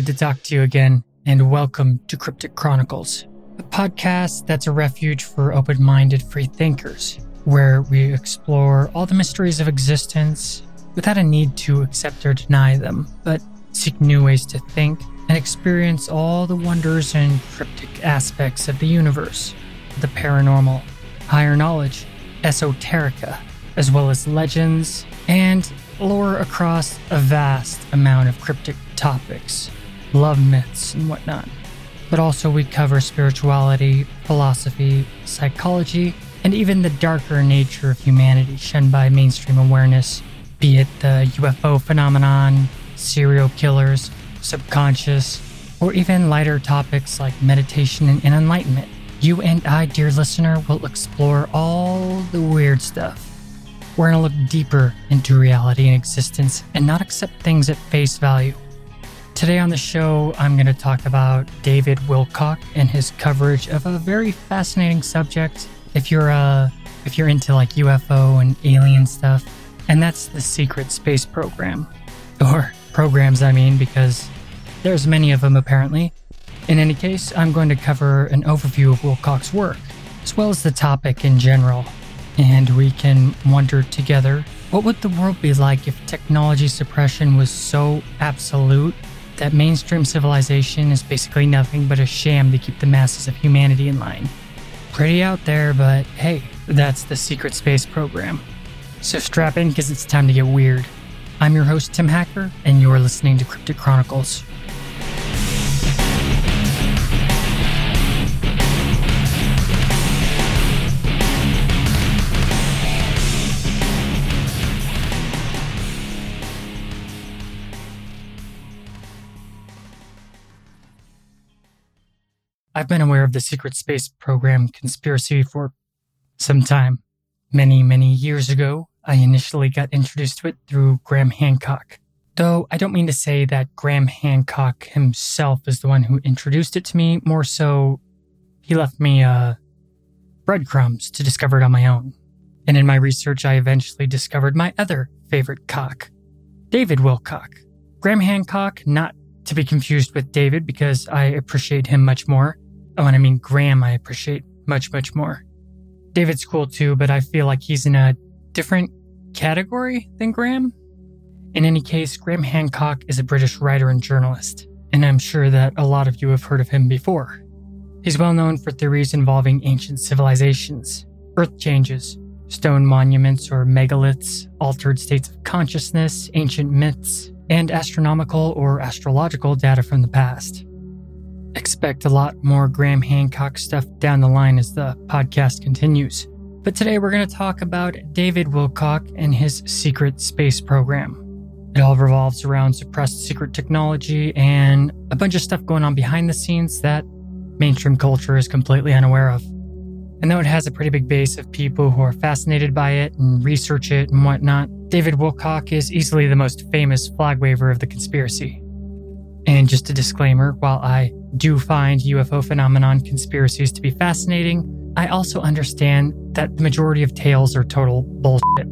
good to talk to you again, and welcome to Cryptic Chronicles, a podcast that's a refuge for open minded free thinkers, where we explore all the mysteries of existence without a need to accept or deny them, but seek new ways to think and experience all the wonders and cryptic aspects of the universe the paranormal, higher knowledge, esoterica, as well as legends and lore across a vast amount of cryptic topics, love myths, and whatnot. But also, we cover spirituality, philosophy, psychology, and even the darker nature of humanity shunned by mainstream awareness, be it the UFO phenomenon, serial killers, subconscious, or even lighter topics like meditation and enlightenment. You and I, dear listener, will explore all the weird stuff. We're going to look deeper into reality and existence and not accept things at face value. Today on the show, I'm going to talk about David Wilcock and his coverage of a very fascinating subject. If you're uh, if you're into like UFO and alien stuff, and that's the secret space program, or programs, I mean, because there's many of them apparently. In any case, I'm going to cover an overview of Wilcock's work, as well as the topic in general. And we can wonder together what would the world be like if technology suppression was so absolute that mainstream civilization is basically nothing but a sham to keep the masses of humanity in line? Pretty out there, but hey, that's the secret space program. So strap in because it's time to get weird. I'm your host, Tim Hacker, and you're listening to Cryptic Chronicles. I've been aware of the secret space program conspiracy for some time. Many, many years ago, I initially got introduced to it through Graham Hancock. Though I don't mean to say that Graham Hancock himself is the one who introduced it to me, more so, he left me uh, breadcrumbs to discover it on my own. And in my research, I eventually discovered my other favorite cock, David Wilcock. Graham Hancock, not to be confused with David because I appreciate him much more. Oh, and I mean Graham, I appreciate much, much more. David's cool too, but I feel like he's in a different category than Graham. In any case, Graham Hancock is a British writer and journalist, and I'm sure that a lot of you have heard of him before. He's well known for theories involving ancient civilizations, earth changes, stone monuments or megaliths, altered states of consciousness, ancient myths, and astronomical or astrological data from the past. Expect a lot more Graham Hancock stuff down the line as the podcast continues. But today we're going to talk about David Wilcock and his secret space program. It all revolves around suppressed secret technology and a bunch of stuff going on behind the scenes that mainstream culture is completely unaware of. And though it has a pretty big base of people who are fascinated by it and research it and whatnot, David Wilcock is easily the most famous flag waver of the conspiracy. And just a disclaimer while I do find UFO phenomenon conspiracies to be fascinating, I also understand that the majority of tales are total bullshit.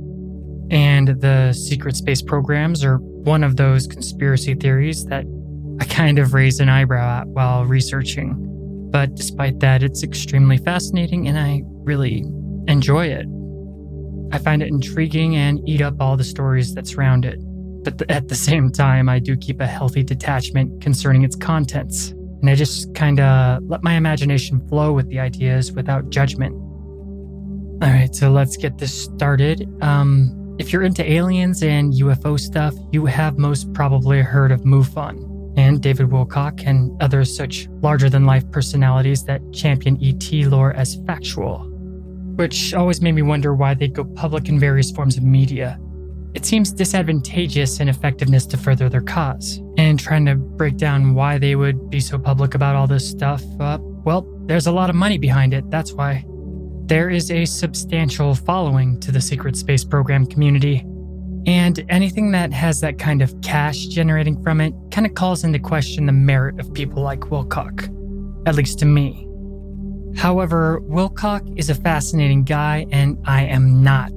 And the secret space programs are one of those conspiracy theories that I kind of raise an eyebrow at while researching. But despite that, it's extremely fascinating and I really enjoy it. I find it intriguing and eat up all the stories that surround it. But at the same time, I do keep a healthy detachment concerning its contents. And I just kind of let my imagination flow with the ideas without judgment. All right, so let's get this started. Um, if you're into aliens and UFO stuff, you have most probably heard of MUFON and David Wilcock and other such larger than life personalities that champion ET lore as factual, which always made me wonder why they'd go public in various forms of media. It seems disadvantageous in effectiveness to further their cause. And trying to break down why they would be so public about all this stuff, uh, well, there's a lot of money behind it, that's why. There is a substantial following to the secret space program community. And anything that has that kind of cash generating from it kind of calls into question the merit of people like Wilcock, at least to me. However, Wilcock is a fascinating guy, and I am not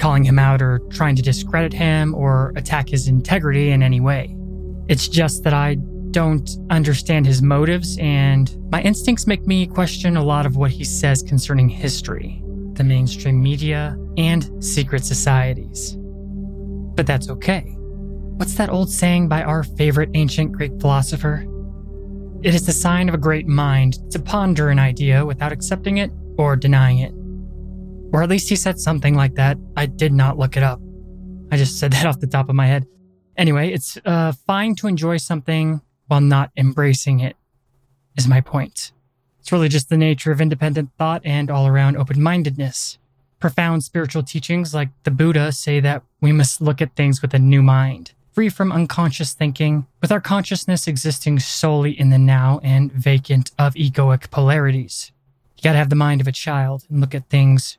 calling him out or trying to discredit him or attack his integrity in any way. It's just that I don't understand his motives, and my instincts make me question a lot of what he says concerning history, the mainstream media, and secret societies. But that's okay. What's that old saying by our favorite ancient Greek philosopher? It is the sign of a great mind to ponder an idea without accepting it or denying it. Or at least he said something like that. I did not look it up. I just said that off the top of my head. Anyway, it's uh, fine to enjoy something while not embracing it, is my point. It's really just the nature of independent thought and all around open mindedness. Profound spiritual teachings like the Buddha say that we must look at things with a new mind, free from unconscious thinking, with our consciousness existing solely in the now and vacant of egoic polarities. You gotta have the mind of a child and look at things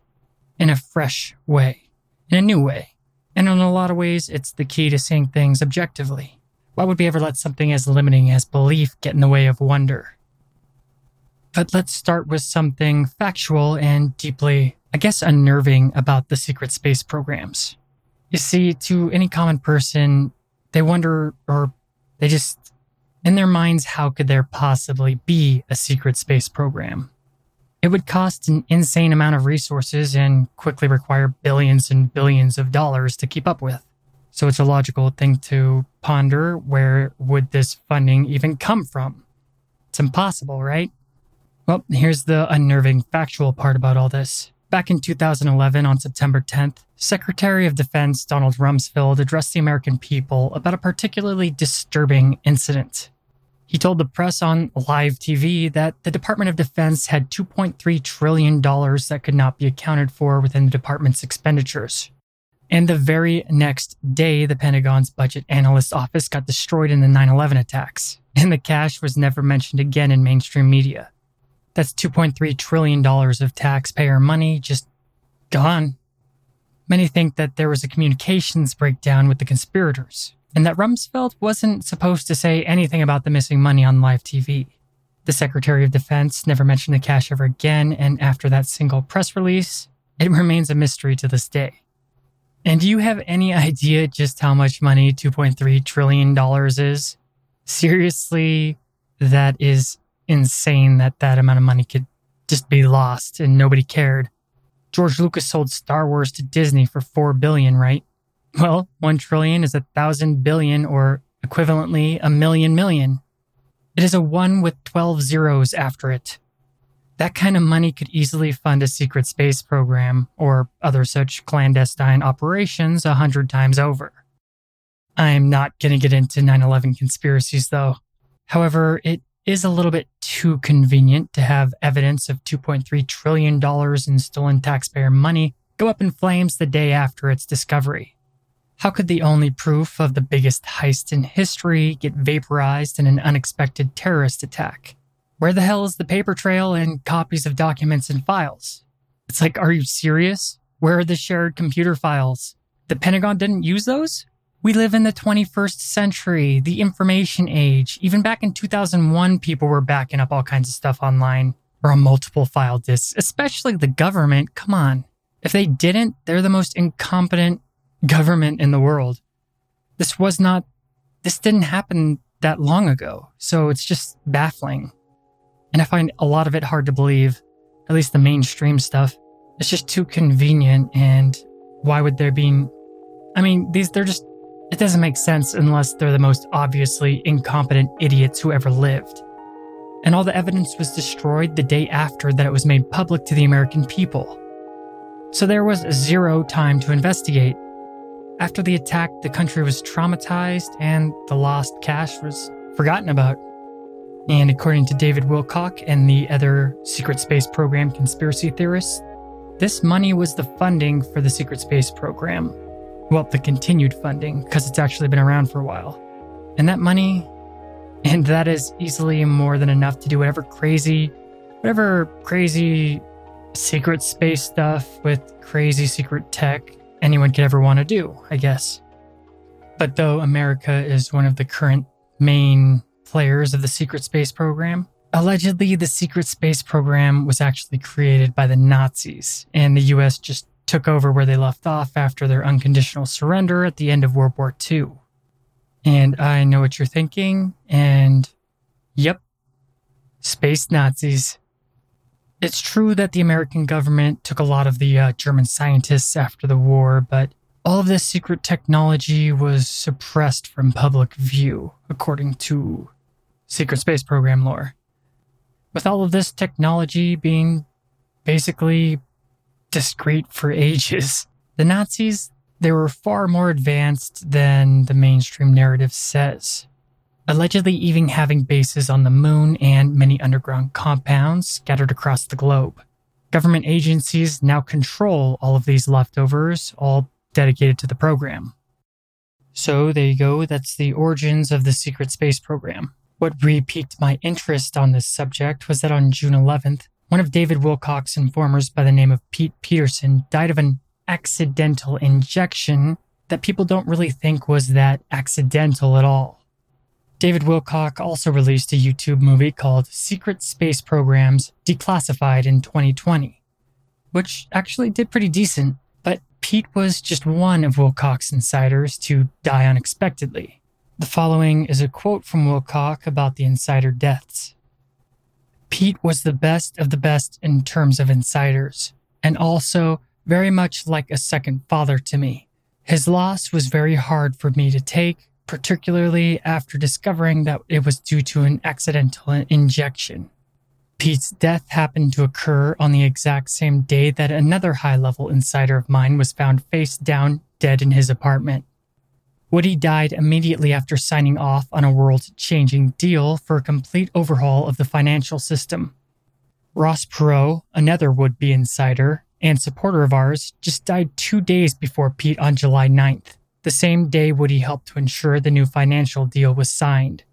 in a fresh way, in a new way. And in a lot of ways, it's the key to seeing things objectively. Why would we ever let something as limiting as belief get in the way of wonder? But let's start with something factual and deeply, I guess, unnerving about the secret space programs. You see, to any common person, they wonder or they just, in their minds, how could there possibly be a secret space program? It would cost an insane amount of resources and quickly require billions and billions of dollars to keep up with. So it's a logical thing to ponder where would this funding even come from? It's impossible, right? Well, here's the unnerving factual part about all this. Back in 2011, on September 10th, Secretary of Defense Donald Rumsfeld addressed the American people about a particularly disturbing incident. He told the press on live TV that the Department of Defense had $2.3 trillion that could not be accounted for within the department's expenditures. And the very next day, the Pentagon's budget analyst office got destroyed in the 9 11 attacks, and the cash was never mentioned again in mainstream media. That's $2.3 trillion of taxpayer money just gone. Many think that there was a communications breakdown with the conspirators, and that Rumsfeld wasn't supposed to say anything about the missing money on live TV. The Secretary of Defense never mentioned the cash ever again, and after that single press release, it remains a mystery to this day. And do you have any idea just how much money $2.3 trillion is? Seriously, that is insane that that amount of money could just be lost and nobody cared. George Lucas sold Star Wars to Disney for 4 billion, right? Well, 1 trillion is a thousand billion or equivalently a million million. It is a 1 with 12 zeros after it. That kind of money could easily fund a secret space program or other such clandestine operations a hundred times over. I'm not going to get into 9 11 conspiracies though. However, it is a little bit too convenient to have evidence of $2.3 trillion in stolen taxpayer money go up in flames the day after its discovery. How could the only proof of the biggest heist in history get vaporized in an unexpected terrorist attack? Where the hell is the paper trail and copies of documents and files? It's like, are you serious? Where are the shared computer files? The Pentagon didn't use those? We live in the 21st century, the information age. Even back in 2001, people were backing up all kinds of stuff online or on multiple file disks, especially the government. Come on. If they didn't, they're the most incompetent government in the world. This was not, this didn't happen that long ago. So it's just baffling. And I find a lot of it hard to believe, at least the mainstream stuff. It's just too convenient. And why would there be? I mean, these, they're just, it doesn't make sense unless they're the most obviously incompetent idiots who ever lived. And all the evidence was destroyed the day after that it was made public to the American people. So there was zero time to investigate. After the attack, the country was traumatized and the lost cash was forgotten about. And according to David Wilcock and the other secret space program conspiracy theorists, this money was the funding for the secret space program. Well, the continued funding, because it's actually been around for a while. And that money, and that is easily more than enough to do whatever crazy, whatever crazy secret space stuff with crazy secret tech anyone could ever want to do, I guess. But though America is one of the current main players of the secret space program. Allegedly, the secret space program was actually created by the Nazis, and the US just took over where they left off after their unconditional surrender at the end of World War II. And I know what you're thinking, and yep, space Nazis. It's true that the American government took a lot of the uh, German scientists after the war, but all of this secret technology was suppressed from public view, according to secret space program lore. With all of this technology being basically discreet for ages, the Nazis, they were far more advanced than the mainstream narrative says. Allegedly, even having bases on the moon and many underground compounds scattered across the globe. Government agencies now control all of these leftovers, all dedicated to the program. So there you go, that's the origins of the secret space program. What re piqued my interest on this subject was that on June 11th, one of David Wilcock's informers by the name of Pete Peterson died of an accidental injection that people don't really think was that accidental at all. David Wilcock also released a YouTube movie called Secret Space Programs Declassified in 2020, which actually did pretty decent, but Pete was just one of Wilcock's insiders to die unexpectedly. The following is a quote from Wilcock about the insider deaths. Pete was the best of the best in terms of insiders, and also very much like a second father to me. His loss was very hard for me to take, particularly after discovering that it was due to an accidental injection. Pete's death happened to occur on the exact same day that another high level insider of mine was found face down dead in his apartment. Woody died immediately after signing off on a world changing deal for a complete overhaul of the financial system. Ross Perot, another would be insider, and supporter of ours, just died two days before Pete on July 9th, the same day Woody helped to ensure the new financial deal was signed.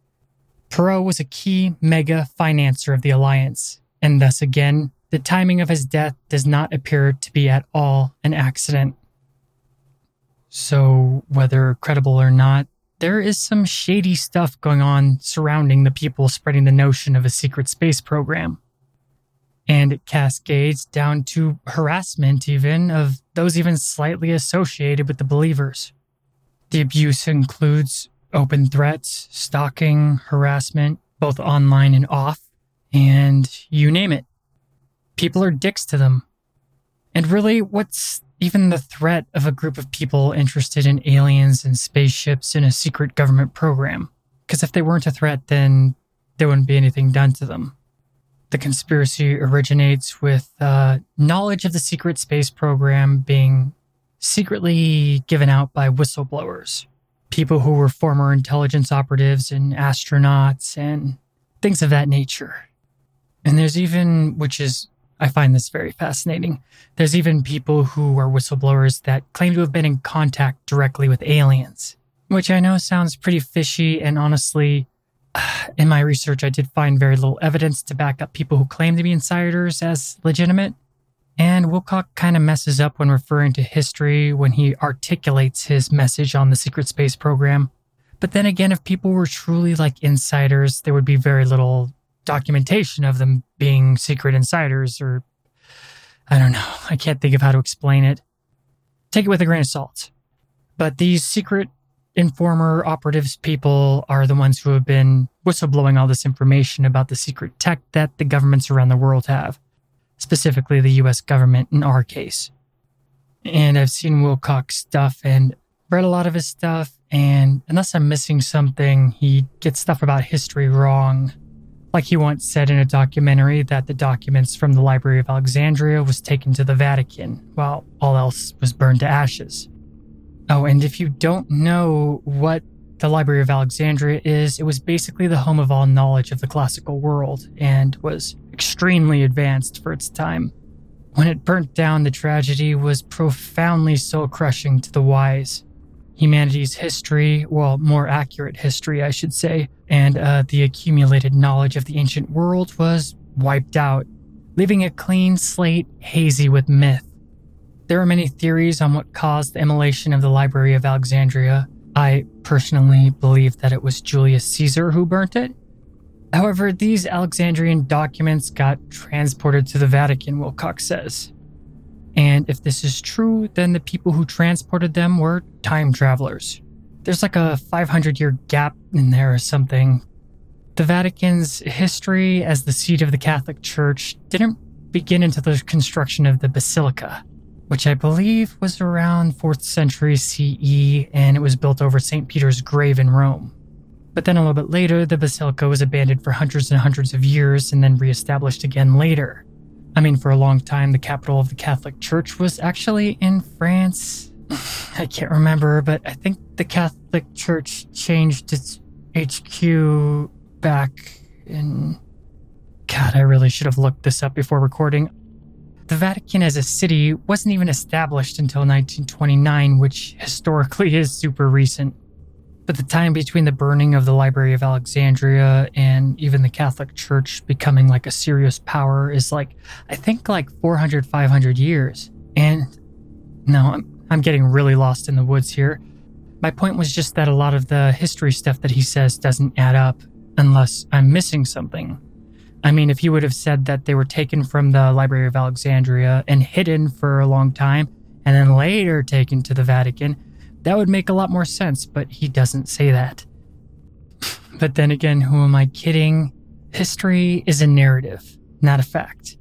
Perot was a key mega financer of the alliance, and thus again, the timing of his death does not appear to be at all an accident. So, whether credible or not, there is some shady stuff going on surrounding the people spreading the notion of a secret space program and it cascades down to harassment, even of those even slightly associated with the believers. The abuse includes open threats, stalking, harassment, both online and off, and you name it. People are dicks to them. And really, what's even the threat of a group of people interested in aliens and spaceships in a secret government program? Because if they weren't a threat, then there wouldn't be anything done to them. The conspiracy originates with uh, knowledge of the secret space program being secretly given out by whistleblowers, people who were former intelligence operatives and astronauts and things of that nature. And there's even, which is, I find this very fascinating, there's even people who are whistleblowers that claim to have been in contact directly with aliens, which I know sounds pretty fishy and honestly in my research, I did find very little evidence to back up people who claim to be insiders as legitimate. And Wilcock kind of messes up when referring to history when he articulates his message on the secret space program. But then again, if people were truly like insiders, there would be very little documentation of them being secret insiders, or I don't know. I can't think of how to explain it. Take it with a grain of salt. But these secret informer operatives people are the ones who have been whistleblowing all this information about the secret tech that the governments around the world have, specifically the US government in our case. And I've seen Wilcock's stuff and read a lot of his stuff, and unless I'm missing something, he gets stuff about history wrong. Like he once said in a documentary that the documents from the Library of Alexandria was taken to the Vatican, while all else was burned to ashes. Oh, and if you don't know what the Library of Alexandria is, it was basically the home of all knowledge of the classical world and was extremely advanced for its time. When it burnt down, the tragedy was profoundly soul crushing to the wise. Humanity's history, well, more accurate history, I should say, and uh, the accumulated knowledge of the ancient world was wiped out, leaving a clean slate hazy with myth. There are many theories on what caused the immolation of the Library of Alexandria. I personally believe that it was Julius Caesar who burnt it. However, these Alexandrian documents got transported to the Vatican, Wilcox says. And if this is true, then the people who transported them were time travelers. there's like a 500 year gap in there or something. The Vatican's history as the seat of the Catholic Church didn't begin until the construction of the Basilica, which I believe was around 4th century CE, and it was built over St. Peter's grave in Rome. But then a little bit later, the basilica was abandoned for hundreds and hundreds of years and then reestablished again later. I mean, for a long time, the capital of the Catholic Church was actually in France. I can't remember, but I think the Catholic Church changed its HQ back in. God, I really should have looked this up before recording. The Vatican as a city wasn't even established until 1929, which historically is super recent. But the time between the burning of the Library of Alexandria and even the Catholic Church becoming like a serious power is like, I think like 400, 500 years. And no, I'm, I'm getting really lost in the woods here. My point was just that a lot of the history stuff that he says doesn't add up unless I'm missing something. I mean, if he would have said that they were taken from the Library of Alexandria and hidden for a long time and then later taken to the Vatican, that would make a lot more sense, but he doesn't say that. But then again, who am I kidding? History is a narrative, not a fact.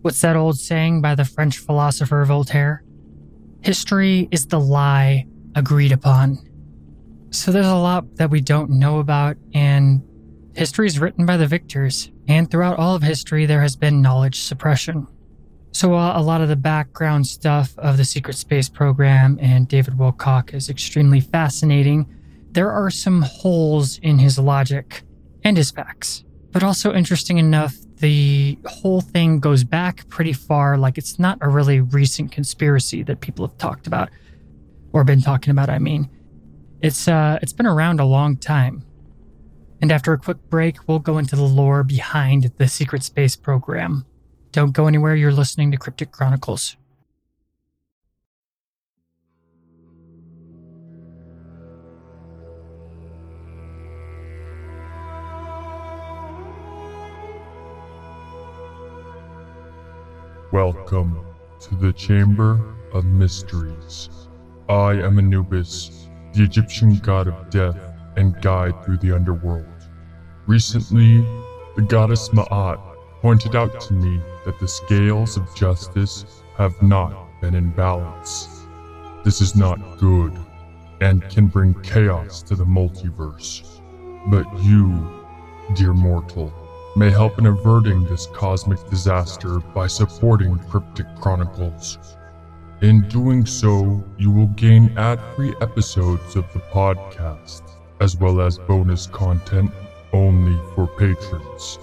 What's that old saying by the French philosopher Voltaire? History is the lie agreed upon. So there's a lot that we don't know about, and history is written by the victors, and throughout all of history, there has been knowledge suppression. So, while uh, a lot of the background stuff of the secret space program and David Wilcock is extremely fascinating, there are some holes in his logic and his facts. But also interesting enough, the whole thing goes back pretty far, like it's not a really recent conspiracy that people have talked about or been talking about, I mean. It's uh it's been around a long time. And after a quick break, we'll go into the lore behind the secret space program. Don't go anywhere, you're listening to Cryptic Chronicles. Welcome to the Chamber of Mysteries. I am Anubis, the Egyptian god of death and guide through the underworld. Recently, the goddess Ma'at pointed out to me that the scales of justice have not been in balance. This is not good and can bring chaos to the multiverse. But you, dear mortal, may help in averting this cosmic disaster by supporting Cryptic Chronicles. In doing so, you will gain ad free episodes of the podcast, as well as bonus content only for patrons.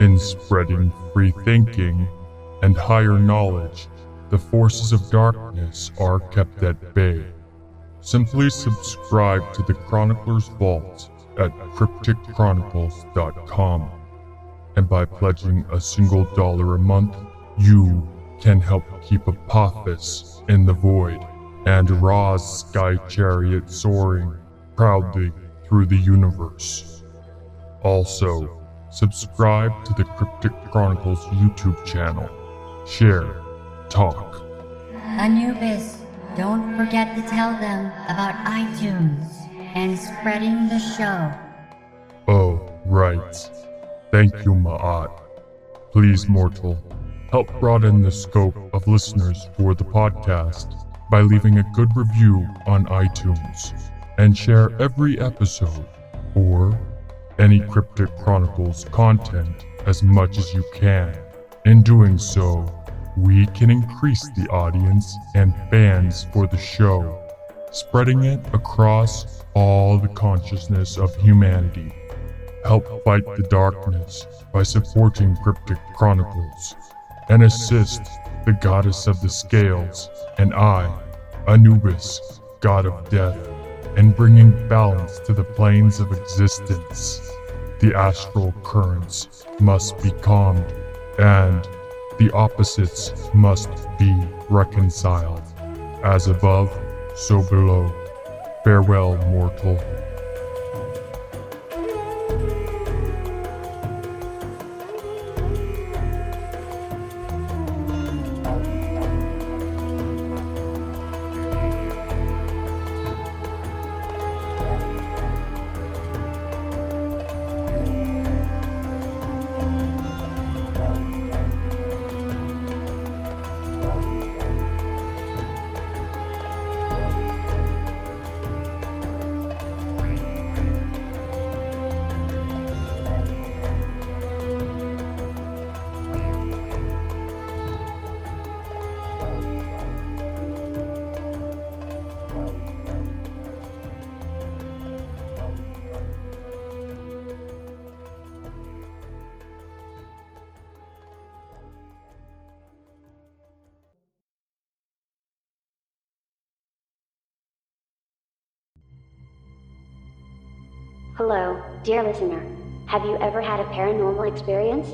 In spreading free thinking and higher knowledge, the forces of darkness are kept at bay. Simply subscribe to the Chronicler's Vault at crypticchronicles.com. And by pledging a single dollar a month, you can help keep Apophis in the void and Ra's sky chariot soaring proudly through the universe. Also, Subscribe to the Cryptic Chronicles YouTube channel. Share. Talk. Anubis, don't forget to tell them about iTunes and spreading the show. Oh, right. Thank you, Ma'at. Please, mortal, help broaden the scope of listeners for the podcast by leaving a good review on iTunes and share every episode or any Cryptic Chronicles content as much as you can. In doing so, we can increase the audience and fans for the show, spreading it across all the consciousness of humanity. Help fight the darkness by supporting Cryptic Chronicles, and assist the Goddess of the Scales and I, Anubis, God of Death in bringing balance to the planes of existence. The astral currents must be calmed, and the opposites must be reconciled. As above, so below. Farewell, mortal. Dear listener. Have you ever had a paranormal experience?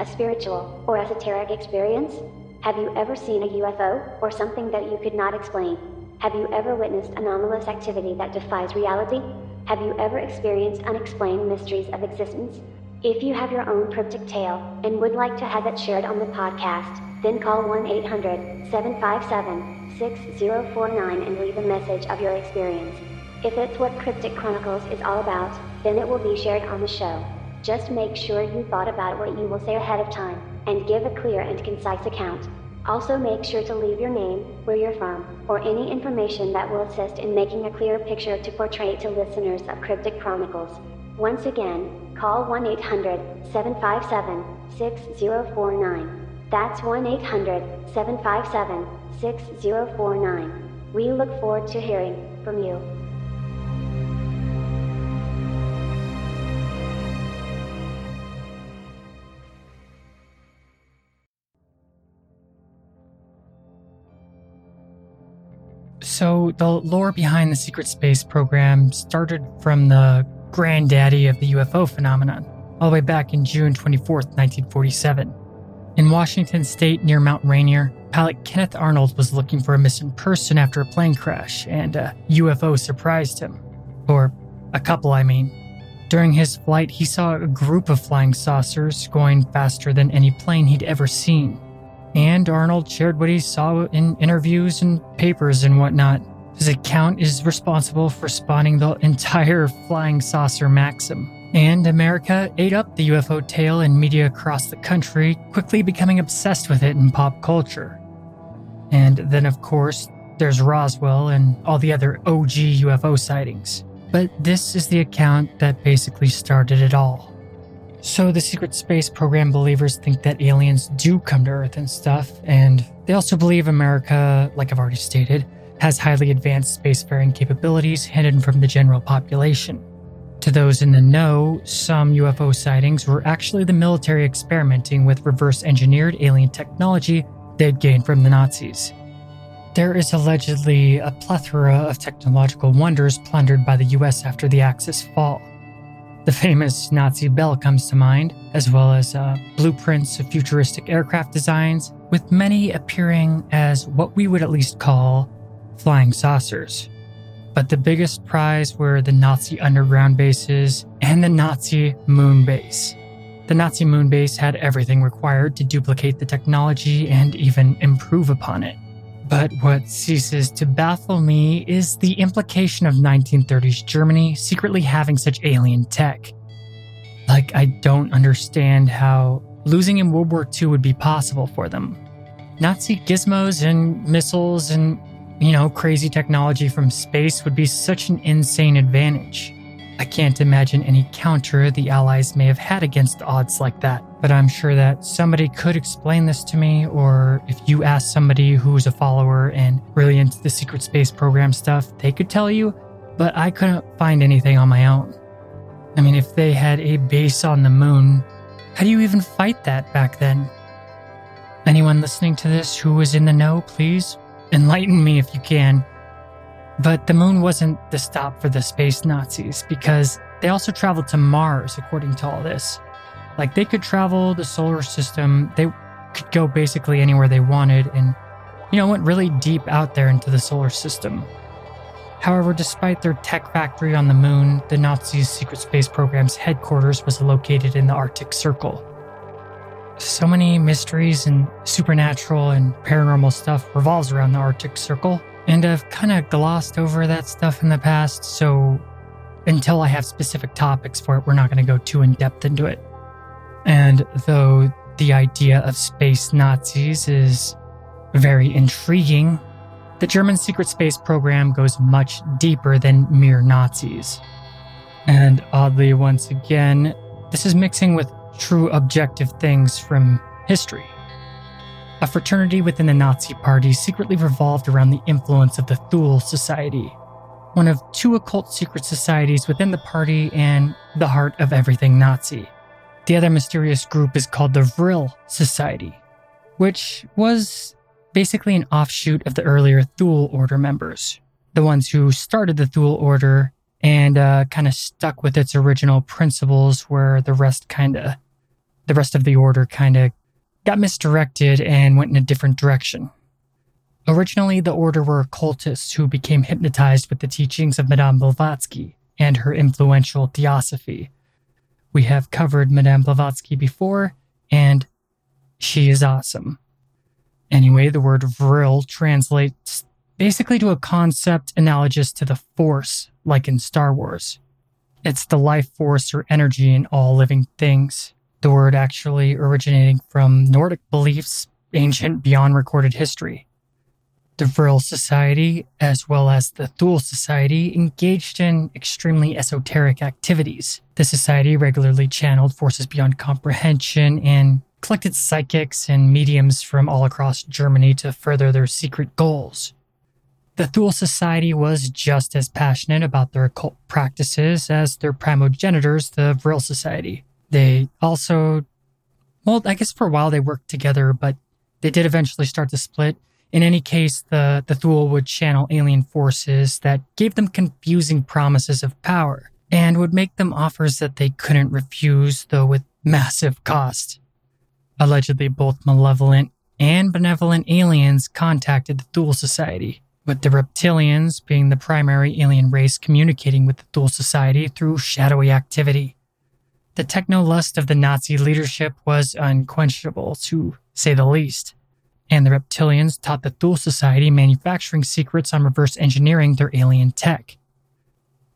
A spiritual or esoteric experience? Have you ever seen a UFO or something that you could not explain? Have you ever witnessed anomalous activity that defies reality? Have you ever experienced unexplained mysteries of existence? If you have your own cryptic tale and would like to have it shared on the podcast, then call 1 800 757 6049 and leave a message of your experience. If it's what Cryptic Chronicles is all about, then it will be shared on the show. Just make sure you thought about what you will say ahead of time and give a clear and concise account. Also, make sure to leave your name, where you're from, or any information that will assist in making a clear picture to portray to listeners of Cryptic Chronicles. Once again, call 1 800 757 6049. That's 1 800 757 6049. We look forward to hearing from you. So, the lore behind the secret space program started from the granddaddy of the UFO phenomenon, all the way back in June 24, 1947. In Washington state near Mount Rainier, pilot Kenneth Arnold was looking for a missing person after a plane crash, and a UFO surprised him. Or a couple, I mean. During his flight, he saw a group of flying saucers going faster than any plane he'd ever seen. And Arnold shared what he saw in interviews and papers and whatnot. His account is responsible for spawning the entire flying saucer maxim. And America ate up the UFO tale in media across the country, quickly becoming obsessed with it in pop culture. And then, of course, there's Roswell and all the other OG UFO sightings. But this is the account that basically started it all. So, the secret space program believers think that aliens do come to Earth and stuff, and they also believe America, like I've already stated, has highly advanced spacefaring capabilities hidden from the general population. To those in the know, some UFO sightings were actually the military experimenting with reverse engineered alien technology they'd gained from the Nazis. There is allegedly a plethora of technological wonders plundered by the US after the Axis fall. The famous Nazi Bell comes to mind, as well as uh, blueprints of futuristic aircraft designs, with many appearing as what we would at least call flying saucers. But the biggest prize were the Nazi underground bases and the Nazi moon base. The Nazi moon base had everything required to duplicate the technology and even improve upon it. But what ceases to baffle me is the implication of 1930s Germany secretly having such alien tech. Like, I don't understand how losing in World War II would be possible for them. Nazi gizmos and missiles and, you know, crazy technology from space would be such an insane advantage. I can't imagine any counter the Allies may have had against odds like that, but I'm sure that somebody could explain this to me, or if you ask somebody who's a follower and really into the secret space program stuff, they could tell you, but I couldn't find anything on my own. I mean, if they had a base on the moon, how do you even fight that back then? Anyone listening to this who was in the know, please enlighten me if you can. But the moon wasn't the stop for the space Nazis because they also traveled to Mars, according to all this. Like they could travel the solar system, they could go basically anywhere they wanted and, you know, went really deep out there into the solar system. However, despite their tech factory on the moon, the Nazis' secret space program's headquarters was located in the Arctic Circle. So many mysteries and supernatural and paranormal stuff revolves around the Arctic Circle, and I've kind of glossed over that stuff in the past, so until I have specific topics for it, we're not going to go too in depth into it. And though the idea of space Nazis is very intriguing, the German secret space program goes much deeper than mere Nazis. And oddly, once again, this is mixing with true objective things from history. A fraternity within the Nazi Party secretly revolved around the influence of the Thule Society, one of two occult secret societies within the party and the heart of everything Nazi. The other mysterious group is called the Vril Society, which was basically an offshoot of the earlier Thule Order members. The ones who started the Thule Order and uh, kind of stuck with its original principles, where the rest kind of, the rest of the order kind of got misdirected and went in a different direction. Originally, the order were occultists who became hypnotized with the teachings of Madame Blavatsky and her influential theosophy. We have covered Madame Blavatsky before, and she is awesome. Anyway, the word vril translates basically to a concept analogous to the Force, like in Star Wars. It's the life force or energy in all living things. The word actually originating from Nordic beliefs, ancient beyond recorded history. The Vril Society, as well as the Thule Society, engaged in extremely esoteric activities. The Society regularly channeled forces beyond comprehension and collected psychics and mediums from all across Germany to further their secret goals. The Thule Society was just as passionate about their occult practices as their primogenitors, the Vril Society. They also, well, I guess for a while they worked together, but they did eventually start to split. In any case, the, the Thule would channel alien forces that gave them confusing promises of power and would make them offers that they couldn't refuse, though with massive cost. Allegedly, both malevolent and benevolent aliens contacted the Thule Society with the reptilians being the primary alien race communicating with the Thule Society through shadowy activity. The techno lust of the Nazi leadership was unquenchable, to say the least, and the reptilians taught the Thule Society manufacturing secrets on reverse engineering their alien tech.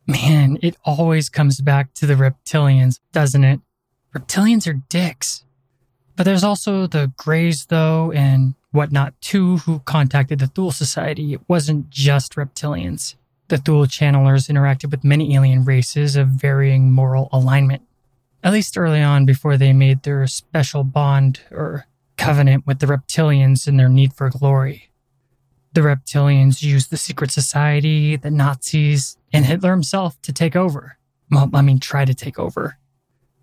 Man, it always comes back to the reptilians, doesn't it? Reptilians are dicks. But there's also the Greys, though, and whatnot too, who contacted the Thule Society. It wasn't just reptilians. The Thule channelers interacted with many alien races of varying moral alignment, at least early on before they made their special bond or covenant with the reptilians in their need for glory. The reptilians used the secret society, the Nazis, and Hitler himself to take over. Well, I mean, try to take over.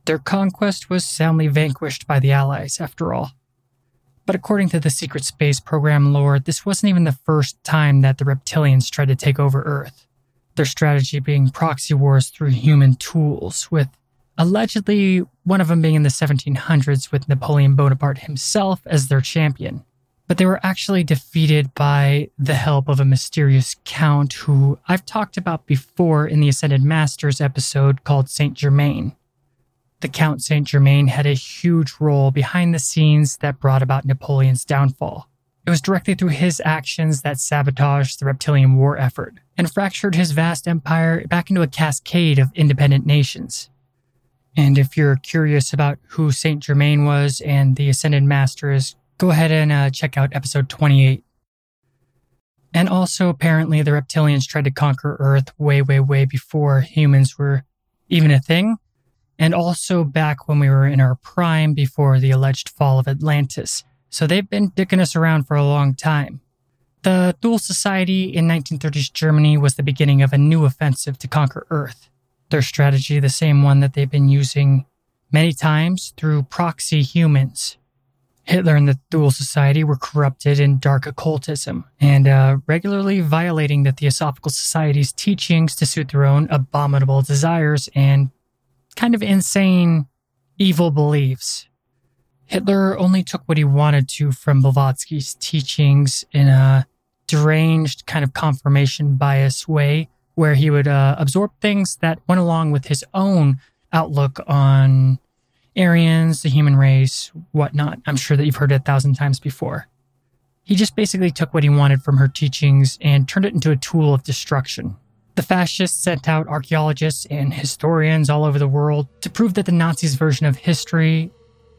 Their conquest was soundly vanquished by the Allies, after all. But according to the secret space program lore, this wasn't even the first time that the reptilians tried to take over Earth. Their strategy being proxy wars through human tools, with allegedly one of them being in the 1700s with Napoleon Bonaparte himself as their champion. But they were actually defeated by the help of a mysterious count who I've talked about before in the Ascended Masters episode called Saint Germain the Count Saint Germain had a huge role behind the scenes that brought about Napoleon's downfall. It was directly through his actions that sabotaged the reptilian war effort and fractured his vast empire back into a cascade of independent nations. And if you're curious about who Saint Germain was and the Ascended Masters, go ahead and uh, check out episode 28. And also, apparently, the reptilians tried to conquer Earth way, way, way before humans were even a thing and also back when we were in our prime before the alleged fall of Atlantis. So they've been dicking us around for a long time. The Thule Society in 1930s Germany was the beginning of a new offensive to conquer Earth. Their strategy, the same one that they've been using many times through proxy humans. Hitler and the Thule Society were corrupted in dark occultism and uh, regularly violating the Theosophical Society's teachings to suit their own abominable desires and kind of insane, evil beliefs. Hitler only took what he wanted to from Blavatsky's teachings in a deranged kind of confirmation bias way, where he would uh, absorb things that went along with his own outlook on Aryans, the human race, whatnot. I'm sure that you've heard it a thousand times before. He just basically took what he wanted from her teachings and turned it into a tool of destruction. The fascists sent out archaeologists and historians all over the world to prove that the Nazis' version of history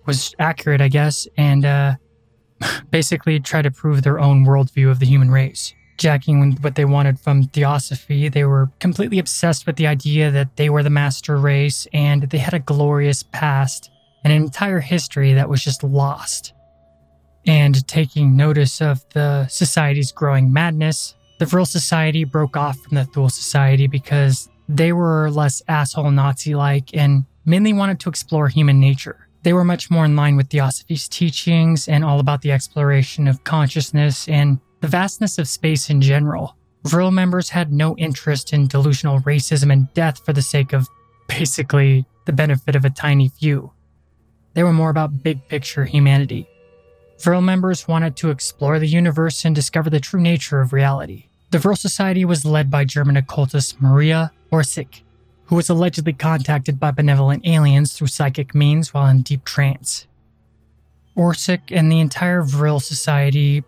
was accurate, I guess, and uh, basically try to prove their own worldview of the human race. Jacking what they wanted from theosophy, they were completely obsessed with the idea that they were the master race and they had a glorious past and an entire history that was just lost. And taking notice of the society's growing madness, the Vril Society broke off from the Thule Society because they were less asshole Nazi like and mainly wanted to explore human nature. They were much more in line with Theosophy's teachings and all about the exploration of consciousness and the vastness of space in general. Vril members had no interest in delusional racism and death for the sake of basically the benefit of a tiny few. They were more about big picture humanity. Vril members wanted to explore the universe and discover the true nature of reality. The Vril Society was led by German occultist Maria Orsic, who was allegedly contacted by benevolent aliens through psychic means while in deep trance. Orsic and the entire Vril Society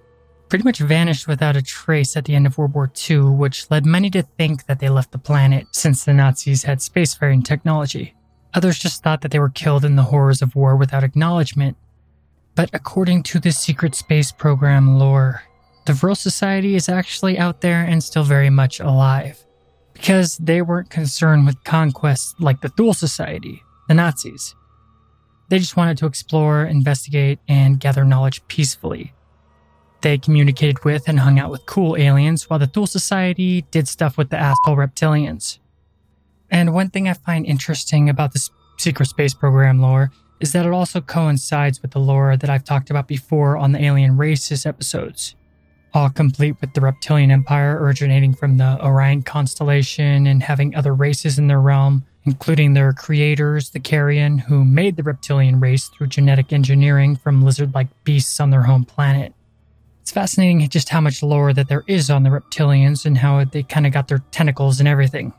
pretty much vanished without a trace at the end of World War II, which led many to think that they left the planet since the Nazis had spacefaring technology. Others just thought that they were killed in the horrors of war without acknowledgement. But according to the secret space program lore, the Vril Society is actually out there and still very much alive. Because they weren't concerned with conquests like the Thule Society, the Nazis. They just wanted to explore, investigate, and gather knowledge peacefully. They communicated with and hung out with cool aliens, while the Thule Society did stuff with the asshole reptilians. And one thing I find interesting about this secret space program lore is that it also coincides with the lore that I've talked about before on the alien races episodes, all complete with the reptilian empire originating from the Orion constellation and having other races in their realm, including their creators, the Carrion, who made the reptilian race through genetic engineering from lizard like beasts on their home planet. It's fascinating just how much lore that there is on the reptilians and how they kind of got their tentacles and everything.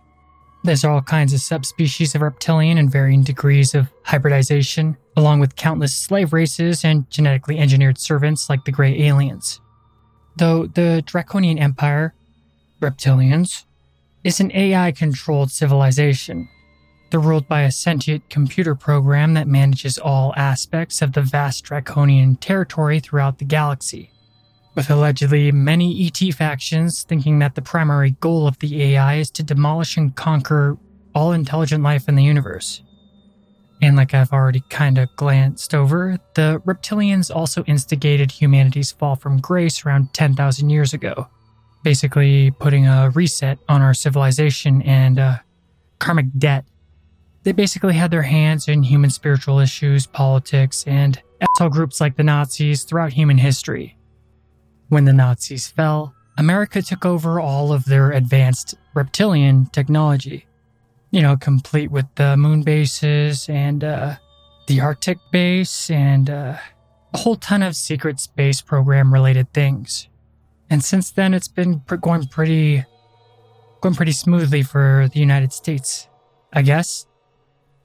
There's all kinds of subspecies of reptilian and varying degrees of hybridization, along with countless slave races and genetically engineered servants like the Grey Aliens. Though the Draconian Empire, reptilians, is an AI controlled civilization. They're ruled by a sentient computer program that manages all aspects of the vast Draconian territory throughout the galaxy with allegedly many ET factions thinking that the primary goal of the AI is to demolish and conquer all intelligent life in the universe. And like I've already kind of glanced over, the reptilians also instigated humanity's fall from grace around 10,000 years ago, basically putting a reset on our civilization and a karmic debt. They basically had their hands in human spiritual issues, politics, and asshole groups like the Nazis throughout human history. When the Nazis fell, America took over all of their advanced reptilian technology. You know, complete with the moon bases and uh, the Arctic base and uh, a whole ton of secret space program related things. And since then, it's been going pretty, going pretty smoothly for the United States, I guess.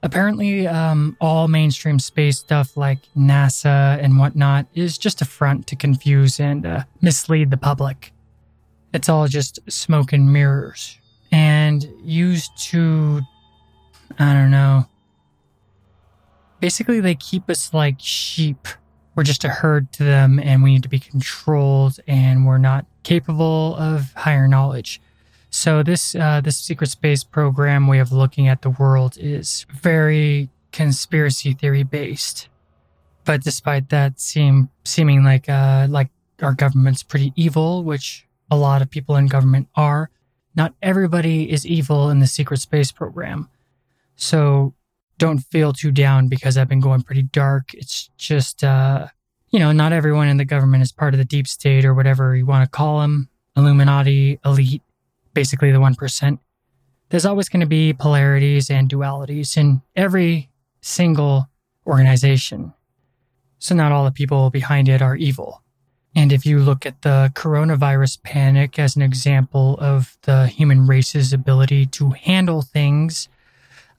Apparently, um, all mainstream space stuff like NASA and whatnot is just a front to confuse and uh, mislead the public. It's all just smoke and mirrors and used to, I don't know. Basically, they keep us like sheep. We're just a herd to them and we need to be controlled and we're not capable of higher knowledge. So this uh, this secret space program way of looking at the world is very conspiracy theory based. But despite that seem seeming like uh, like our government's pretty evil, which a lot of people in government are, not everybody is evil in the secret space program. So don't feel too down because I've been going pretty dark. It's just uh, you know, not everyone in the government is part of the deep state or whatever you want to call them, Illuminati, elite basically the 1%, there's always going to be polarities and dualities in every single organization. So, not all the people behind it are evil. And if you look at the coronavirus panic as an example of the human race's ability to handle things,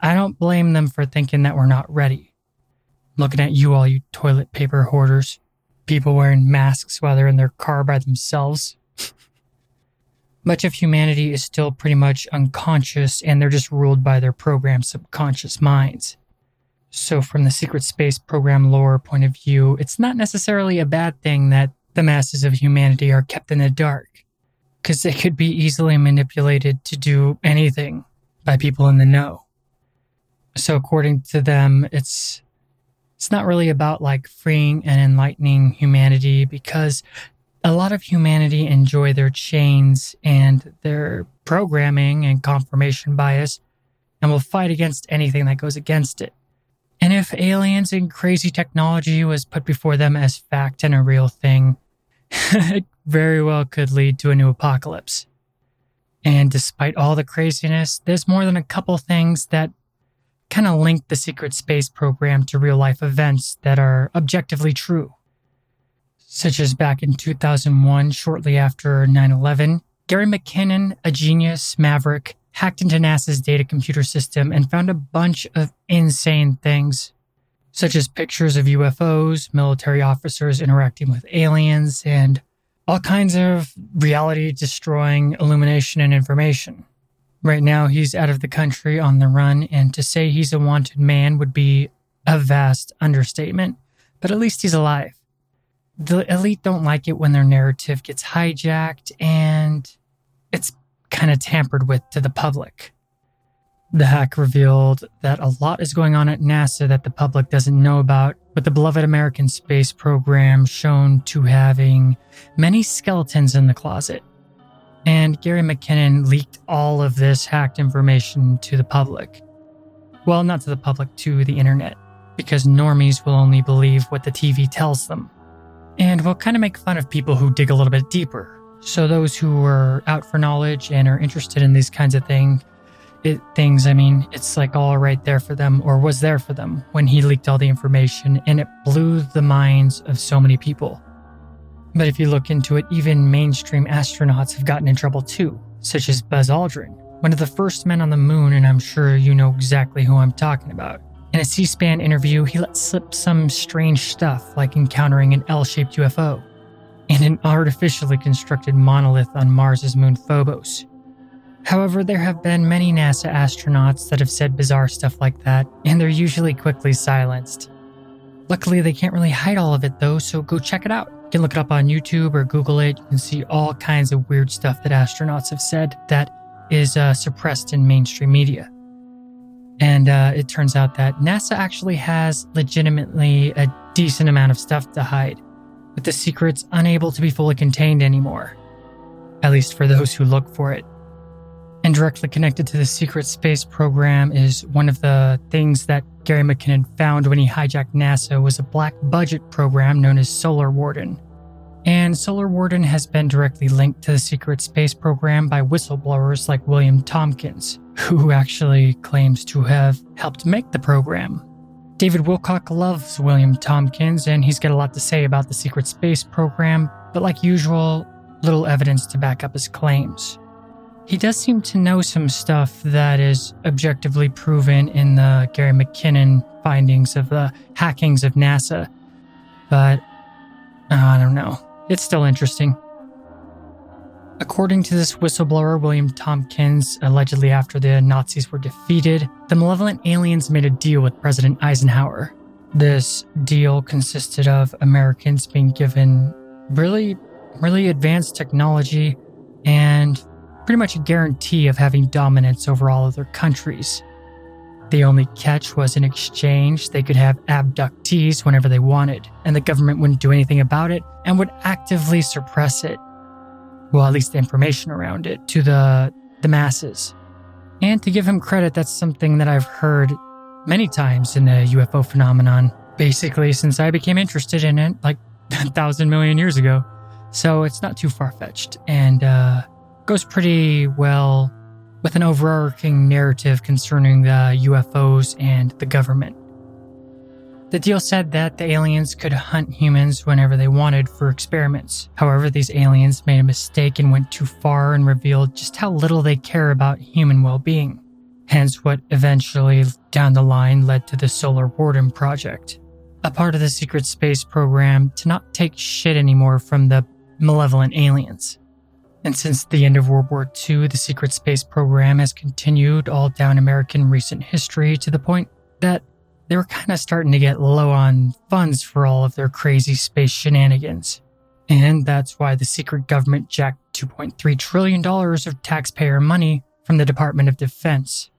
I don't blame them for thinking that we're not ready. Looking at you, all you toilet paper hoarders, people wearing masks while they're in their car by themselves. Much of humanity is still pretty much unconscious and they're just ruled by their programmed subconscious minds. So, from the secret space program lore point of view, it's not necessarily a bad thing that the masses of humanity are kept in the dark, because they could be easily manipulated to do anything by people in the know. So, according to them, it's it's not really about like freeing and enlightening humanity because a lot of humanity enjoy their chains and their programming and confirmation bias and will fight against anything that goes against it. And if aliens and crazy technology was put before them as fact and a real thing, it very well could lead to a new apocalypse. And despite all the craziness, there's more than a couple things that kind of link the secret space program to real life events that are objectively true. Such as back in 2001, shortly after 9 11, Gary McKinnon, a genius maverick, hacked into NASA's data computer system and found a bunch of insane things, such as pictures of UFOs, military officers interacting with aliens, and all kinds of reality destroying illumination and information. Right now, he's out of the country on the run, and to say he's a wanted man would be a vast understatement, but at least he's alive. The elite don't like it when their narrative gets hijacked and it's kind of tampered with to the public. The hack revealed that a lot is going on at NASA that the public doesn't know about, with the beloved American space program shown to having many skeletons in the closet. And Gary McKinnon leaked all of this hacked information to the public. Well, not to the public, to the internet, because normies will only believe what the TV tells them. And we'll kind of make fun of people who dig a little bit deeper. So, those who are out for knowledge and are interested in these kinds of things it, things, I mean, it's like all right there for them or was there for them when he leaked all the information and it blew the minds of so many people. But if you look into it, even mainstream astronauts have gotten in trouble too, such as Buzz Aldrin, one of the first men on the moon, and I'm sure you know exactly who I'm talking about. In a C SPAN interview, he let slip some strange stuff like encountering an L shaped UFO and an artificially constructed monolith on Mars's moon Phobos, However, there have been many NASA astronauts that have said bizarre stuff like that, and they're usually quickly silenced. Luckily, they can't really hide all of it though, so go check it out. You can look it up on YouTube or Google it. You can see all kinds of weird stuff that astronauts have said that is uh, suppressed in mainstream media. And uh, it turns out that NASA actually has legitimately a decent amount of stuff to hide, with the secrets unable to be fully contained anymore. At least for those who look for it. And directly connected to the secret space program is one of the things that Gary McKinnon found when he hijacked NASA was a black budget program known as Solar Warden. And Solar Warden has been directly linked to the secret space program by whistleblowers like William Tompkins, who actually claims to have helped make the program. David Wilcock loves William Tompkins, and he's got a lot to say about the secret space program, but like usual, little evidence to back up his claims. He does seem to know some stuff that is objectively proven in the Gary McKinnon findings of the hackings of NASA. But uh, I don't know. It's still interesting. According to this whistleblower, William Tompkins, allegedly after the Nazis were defeated, the malevolent aliens made a deal with President Eisenhower. This deal consisted of Americans being given really, really advanced technology and pretty much a guarantee of having dominance over all other countries. The only catch was in exchange, they could have abductees whenever they wanted, and the government wouldn't do anything about it and would actively suppress it. Well, at least the information around it to the, the masses. And to give him credit, that's something that I've heard many times in the UFO phenomenon, basically since I became interested in it like a thousand million years ago. So it's not too far fetched. And uh, goes pretty well with an overarching narrative concerning the UFOs and the government. The deal said that the aliens could hunt humans whenever they wanted for experiments. However, these aliens made a mistake and went too far and revealed just how little they care about human well being. Hence, what eventually, down the line, led to the Solar Warden Project, a part of the secret space program to not take shit anymore from the malevolent aliens. And since the end of World War II, the secret space program has continued all down American recent history to the point that they were kind of starting to get low on funds for all of their crazy space shenanigans. And that's why the secret government jacked $2.3 trillion of taxpayer money from the Department of Defense.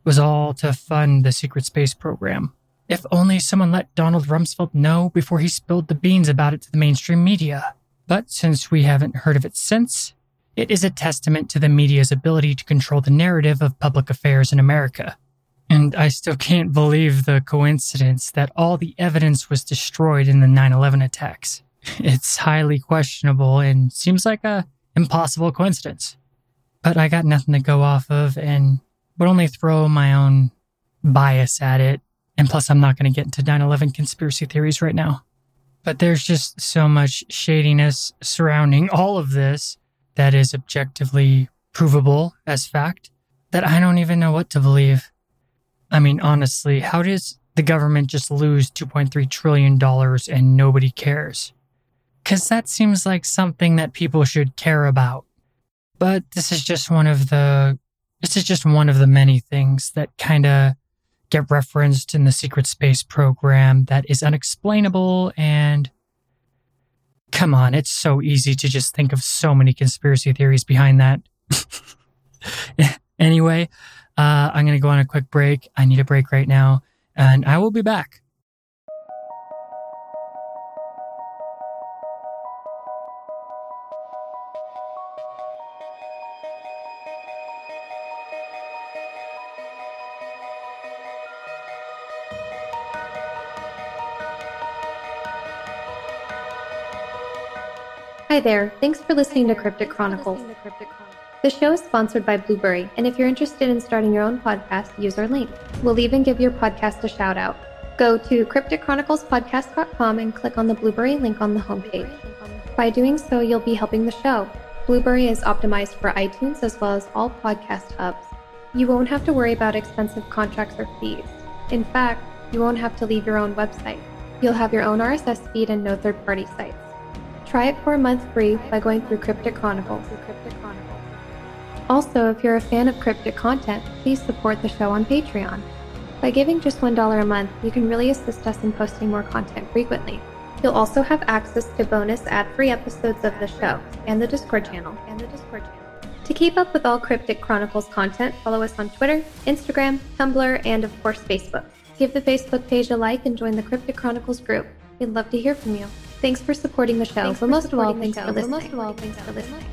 It was all to fund the secret space program. If only someone let Donald Rumsfeld know before he spilled the beans about it to the mainstream media. But since we haven't heard of it since, it is a testament to the media's ability to control the narrative of public affairs in America. And I still can't believe the coincidence that all the evidence was destroyed in the 9 11 attacks. It's highly questionable and seems like a impossible coincidence. but I got nothing to go off of and would only throw my own bias at it. And plus, I'm not going to get into 9 11 conspiracy theories right now. But there's just so much shadiness surrounding all of this that is objectively provable as fact that I don't even know what to believe. I mean, honestly, how does the government just lose $2.3 trillion and nobody cares? Because that seems like something that people should care about. But this is just one of the, this is just one of the many things that kind of get referenced in the secret space program that is unexplainable and come on, it's so easy to just think of so many conspiracy theories behind that. anyway, uh, I'm going to go on a quick break. I need a break right now, and I will be back. Hi there, thanks for listening to Cryptic Chronicles. The show is sponsored by Blubrry, and if you're interested in starting your own podcast, use our link. We'll even give your podcast a shout out. Go to crypticchroniclespodcast.com and click on the Blubrry link on the homepage. By doing so, you'll be helping the show. Blubrry is optimized for iTunes as well as all podcast hubs. You won't have to worry about expensive contracts or fees. In fact, you won't have to leave your own website. You'll have your own RSS feed and no third party sites. Try it for a month free by going through Cryptic Chronicles. Also, if you're a fan of cryptic content, please support the show on Patreon. By giving just $1 a month, you can really assist us in posting more content frequently. You'll also have access to bonus ad-free episodes of the show and the Discord channel. And the Discord channel. To keep up with all Cryptic Chronicles content, follow us on Twitter, Instagram, Tumblr, and of course Facebook. Give the Facebook page a like and join the Cryptic Chronicles group. We'd love to hear from you. Thanks for supporting the show, but most of all, thanks for listening. Most of all, thanks for listening.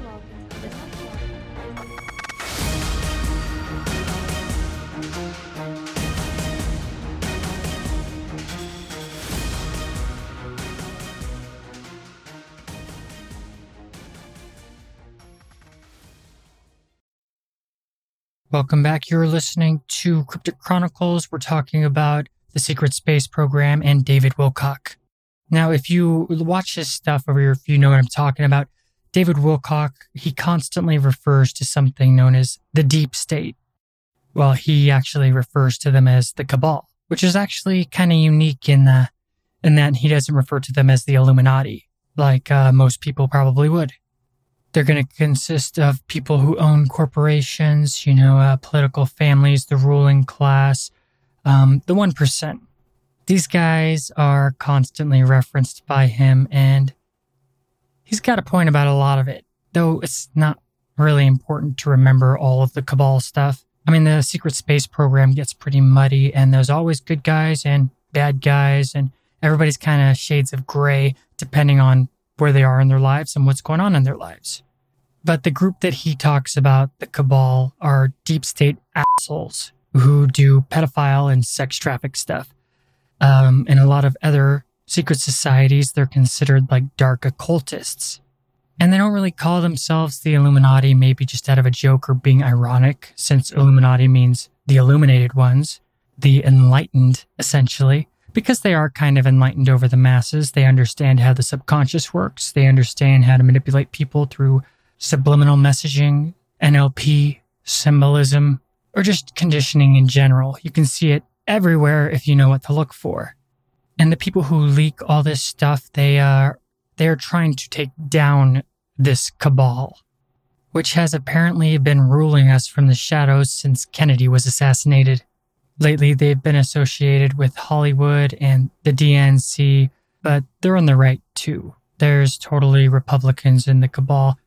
Welcome back. You're listening to Cryptic Chronicles. We're talking about the Secret Space Program and David Wilcock. Now, if you watch his stuff or if you know what I'm talking about, David Wilcock, he constantly refers to something known as the deep state. Well, he actually refers to them as the cabal, which is actually kind of unique in the, in that he doesn't refer to them as the Illuminati, like uh, most people probably would. They're going to consist of people who own corporations, you know, uh, political families, the ruling class, um, the 1%. These guys are constantly referenced by him, and he's got a point about a lot of it, though it's not really important to remember all of the Cabal stuff. I mean, the secret space program gets pretty muddy, and there's always good guys and bad guys, and everybody's kind of shades of gray depending on where they are in their lives and what's going on in their lives. But the group that he talks about, the Cabal, are deep state assholes who do pedophile and sex traffic stuff. Um, in a lot of other secret societies, they're considered like dark occultists. And they don't really call themselves the Illuminati, maybe just out of a joke or being ironic, since Illuminati means the illuminated ones, the enlightened, essentially. Because they are kind of enlightened over the masses, they understand how the subconscious works, they understand how to manipulate people through subliminal messaging, NLP, symbolism, or just conditioning in general. You can see it everywhere if you know what to look for. And the people who leak all this stuff, they uh, are they are trying to take down this cabal, which has apparently been ruling us from the shadows since Kennedy was assassinated. Lately, they've been associated with Hollywood and the DNC, but they're on the right too. There's totally Republicans in the cabal.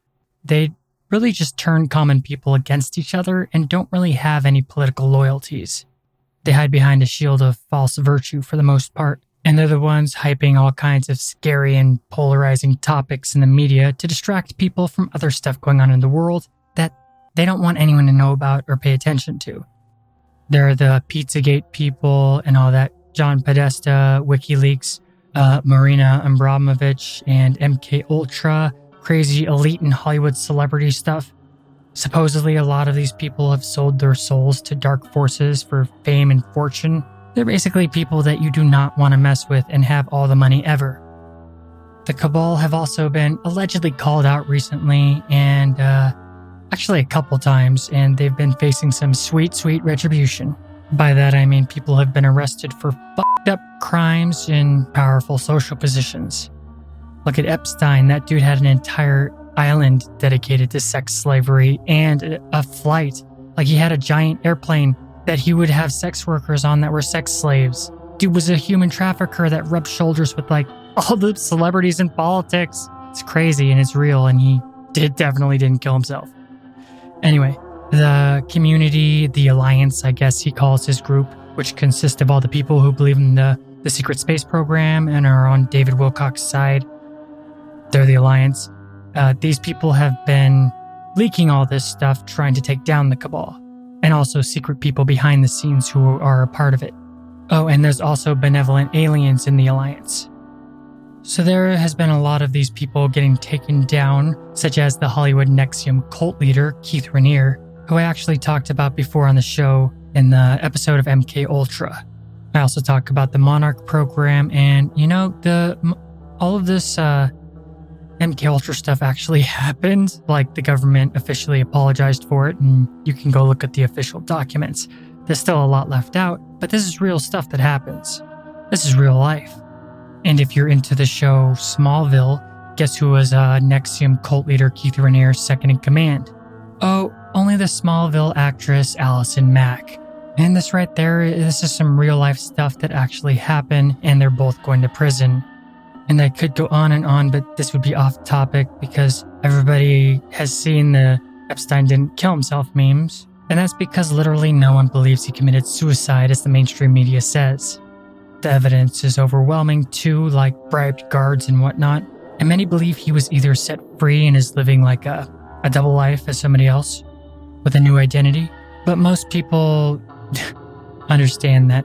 They really just turn common people against each other and don't really have any political loyalties. They hide behind a shield of false virtue for the most part, and they're the ones hyping all kinds of scary and polarizing topics in the media to distract people from other stuff going on in the world that they don't want anyone to know about or pay attention to. They're the Pizzagate people and all that, John Podesta, WikiLeaks, uh, Marina Abramovich, and MK Ultra, crazy elite and Hollywood celebrity stuff. Supposedly, a lot of these people have sold their souls to dark forces for fame and fortune. They're basically people that you do not want to mess with and have all the money ever. The Cabal have also been allegedly called out recently and uh, actually a couple times, and they've been facing some sweet, sweet retribution. By that, I mean people have been arrested for fucked up crimes in powerful social positions. Look at Epstein, that dude had an entire island dedicated to sex slavery and a flight. Like he had a giant airplane that he would have sex workers on that were sex slaves. Dude was a human trafficker that rubbed shoulders with like all the celebrities in politics. It's crazy and it's real, and he did definitely didn't kill himself. Anyway, the community, the alliance, I guess he calls his group, which consists of all the people who believe in the, the secret space program and are on David Wilcock's side. They're the alliance. Uh, these people have been leaking all this stuff, trying to take down the cabal, and also secret people behind the scenes who are a part of it. Oh, and there's also benevolent aliens in the alliance. So there has been a lot of these people getting taken down, such as the Hollywood NXIVM cult leader Keith Raniere, who I actually talked about before on the show in the episode of MK Ultra. I also talk about the Monarch program, and you know the all of this uh, MK Ultra stuff actually happened. Like the government officially apologized for it, and you can go look at the official documents. There's still a lot left out, but this is real stuff that happens. This is real life. And if you're into the show Smallville, guess who was uh, NXIVM cult leader Keith Raniere's second in command? Oh, only the Smallville actress Allison Mack. And this right there, this is some real life stuff that actually happened, and they're both going to prison. And I could go on and on, but this would be off topic because everybody has seen the Epstein didn't kill himself memes. And that's because literally no one believes he committed suicide, as the mainstream media says. The evidence is overwhelming too, like bribed guards and whatnot, and many believe he was either set free and is living like a, a double life as somebody else with a new identity. But most people understand that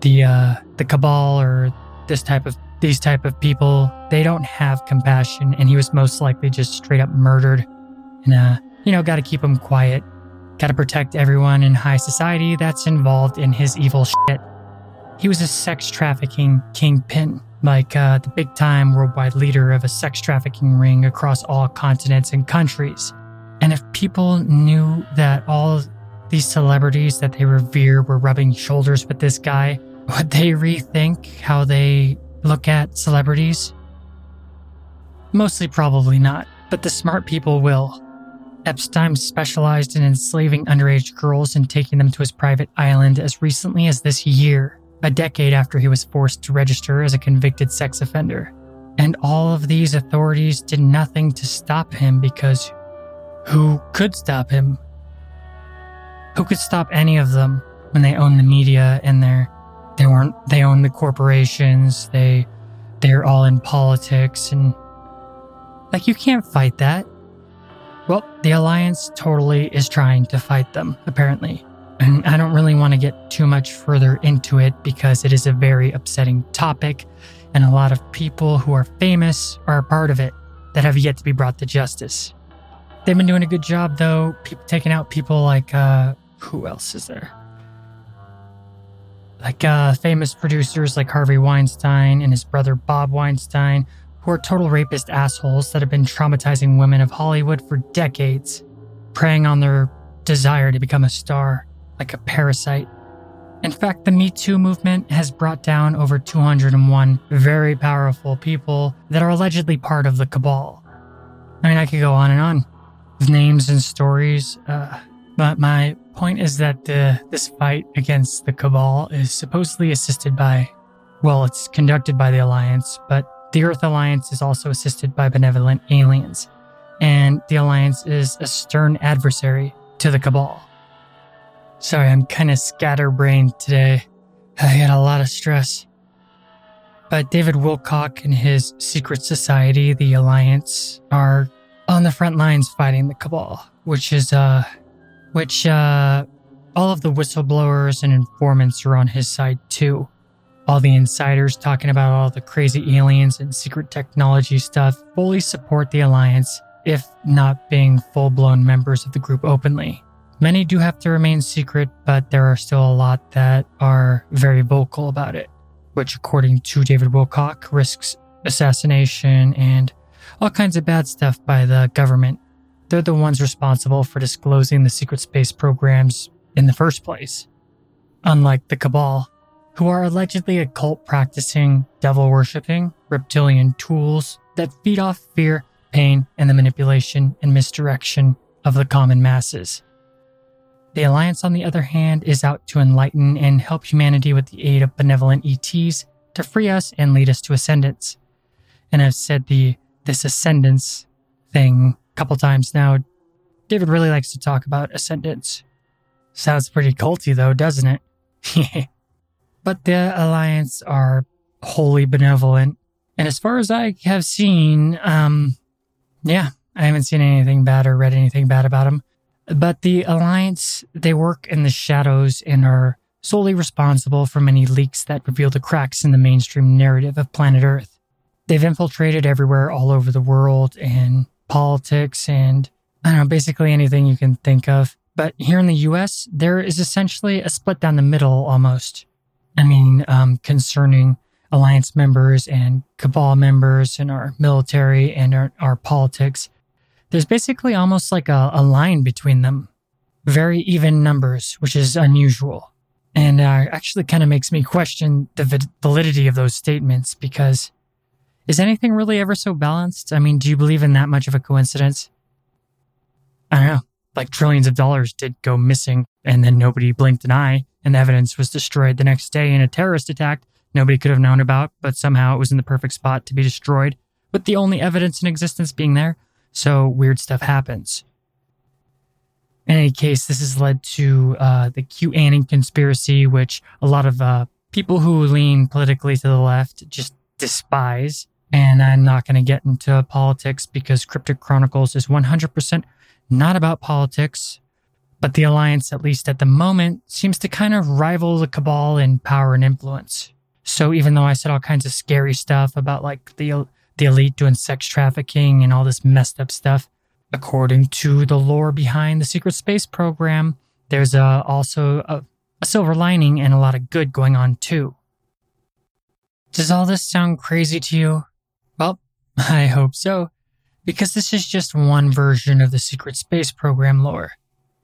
the uh, the cabal or this type of these type of people they don't have compassion, and he was most likely just straight up murdered. And uh, you know, got to keep him quiet. Got to protect everyone in high society that's involved in his evil shit. He was a sex trafficking kingpin, like uh, the big time worldwide leader of a sex trafficking ring across all continents and countries. And if people knew that all these celebrities that they revere were rubbing shoulders with this guy, would they rethink how they look at celebrities? Mostly probably not, but the smart people will. Epstein specialized in enslaving underage girls and taking them to his private island as recently as this year a decade after he was forced to register as a convicted sex offender. And all of these authorities did nothing to stop him because who could stop him? Who could stop any of them when they own the media and they're they weren't they own the corporations, they they're all in politics and like you can't fight that. Well, the alliance totally is trying to fight them, apparently. And I don't really want to get too much further into it because it is a very upsetting topic, and a lot of people who are famous are a part of it that have yet to be brought to justice. They've been doing a good job, though, people, taking out people like, uh, who else is there? Like uh, famous producers like Harvey Weinstein and his brother Bob Weinstein, who are total rapist assholes that have been traumatizing women of Hollywood for decades, preying on their desire to become a star like a parasite. In fact, the Me Too movement has brought down over 201 very powerful people that are allegedly part of the cabal. I mean, I could go on and on with names and stories, uh, but my point is that the, this fight against the cabal is supposedly assisted by, well, it's conducted by the Alliance, but the Earth Alliance is also assisted by benevolent aliens, and the Alliance is a stern adversary to the cabal. Sorry, I'm kind of scatterbrained today. I had a lot of stress. But David Wilcock and his secret society, the Alliance, are on the front lines fighting the Cabal, which is, uh, which, uh, all of the whistleblowers and informants are on his side too. All the insiders talking about all the crazy aliens and secret technology stuff fully support the Alliance if not being full blown members of the group openly. Many do have to remain secret, but there are still a lot that are very vocal about it, which, according to David Wilcock, risks assassination and all kinds of bad stuff by the government. They're the ones responsible for disclosing the secret space programs in the first place. Unlike the Cabal, who are allegedly a cult practicing, devil worshipping, reptilian tools that feed off fear, pain, and the manipulation and misdirection of the common masses. The Alliance, on the other hand, is out to enlighten and help humanity with the aid of benevolent ETs to free us and lead us to ascendance. And I've said the this ascendance thing a couple times now. David really likes to talk about ascendance. Sounds pretty culty though, doesn't it? but the Alliance are wholly benevolent. And as far as I have seen, um, yeah, I haven't seen anything bad or read anything bad about them. But the Alliance, they work in the shadows and are solely responsible for many leaks that reveal the cracks in the mainstream narrative of planet Earth. They've infiltrated everywhere all over the world in politics and I don't know, basically anything you can think of. But here in the US, there is essentially a split down the middle almost. I mean, um, concerning alliance members and cabal members and our military and our, our politics. There's basically almost like a, a, line between them. Very even numbers, which is unusual. And uh, actually kind of makes me question the validity of those statements because is anything really ever so balanced? I mean, do you believe in that much of a coincidence? I don't know. Like trillions of dollars did go missing and then nobody blinked an eye and the evidence was destroyed the next day in a terrorist attack nobody could have known about, but somehow it was in the perfect spot to be destroyed, with the only evidence in existence being there. So weird stuff happens. In any case, this has led to uh, the QAnon conspiracy, which a lot of uh, people who lean politically to the left just despise. And I'm not going to get into politics because Cryptic Chronicles is 100% not about politics. But the Alliance, at least at the moment, seems to kind of rival the Cabal in power and influence. So even though I said all kinds of scary stuff about like the the elite doing sex trafficking and all this messed up stuff, according to the lore behind the secret space program, there's uh, also a, a silver lining and a lot of good going on too. Does all this sound crazy to you? I hope so, because this is just one version of the secret space program lore.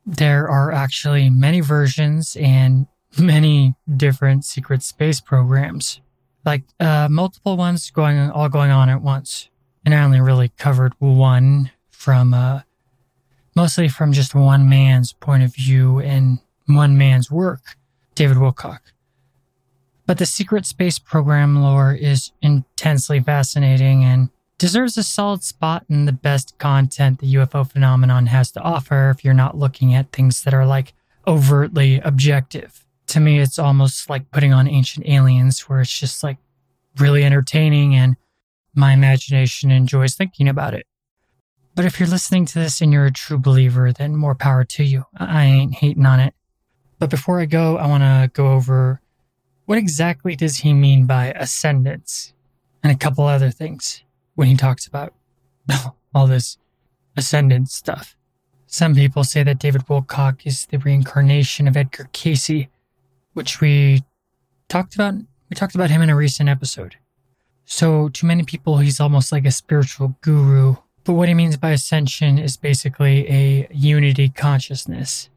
There are actually many versions and many different secret space programs, like uh, multiple ones going all going on at once. And I only really covered one from uh, mostly from just one man's point of view and one man's work, David Wilcock. But the secret space program lore is intensely fascinating and deserves a solid spot in the best content the UFO phenomenon has to offer if you're not looking at things that are like overtly objective to me, it's almost like putting on Ancient Aliens, where it's just like really entertaining and my imagination enjoys thinking about it. But if you're listening to this and you're a true believer, then more power to you. I ain't hating on it. But before I go, I want to go over what exactly does he mean by ascendance and a couple other things when he talks about all this ascendant stuff. Some people say that David Wilcock is the reincarnation of Edgar Cayce, which we talked about. We talked about him in a recent episode. So, to many people, he's almost like a spiritual guru. But what he means by ascension is basically a unity consciousness.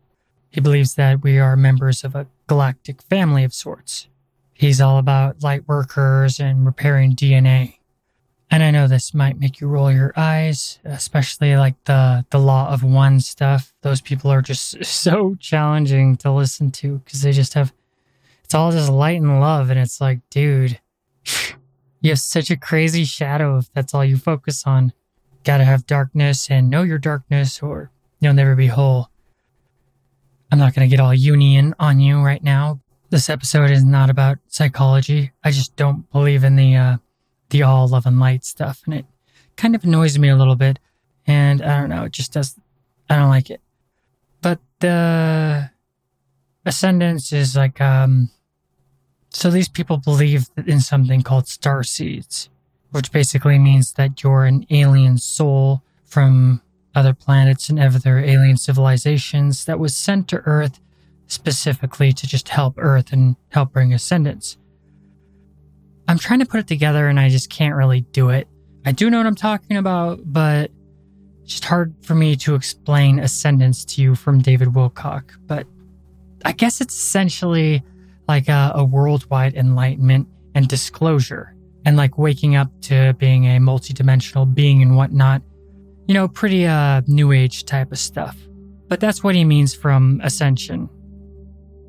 He believes that we are members of a galactic family of sorts. He's all about light workers and repairing DNA. And I know this might make you roll your eyes, especially like the the law of one stuff. Those people are just so challenging to listen to because they just have it's all just light and love. And it's like, dude, you have such a crazy shadow if that's all you focus on. Gotta have darkness and know your darkness or you'll never be whole. I'm not gonna get all Jungian on you right now. This episode is not about psychology. I just don't believe in the uh, the all love and light stuff, and it kind of annoys me a little bit. And I don't know, it just does. I don't like it. But the ascendance is like um so these people believe in something called star seeds, which basically means that you're an alien soul from other planets and other alien civilizations that was sent to Earth specifically to just help Earth and help bring ascendance. I'm trying to put it together and I just can't really do it. I do know what I'm talking about, but it's just hard for me to explain ascendance to you from David Wilcock. But I guess it's essentially like a, a worldwide enlightenment and disclosure, and like waking up to being a multidimensional being and whatnot. You know, pretty uh, new age type of stuff. But that's what he means from ascension.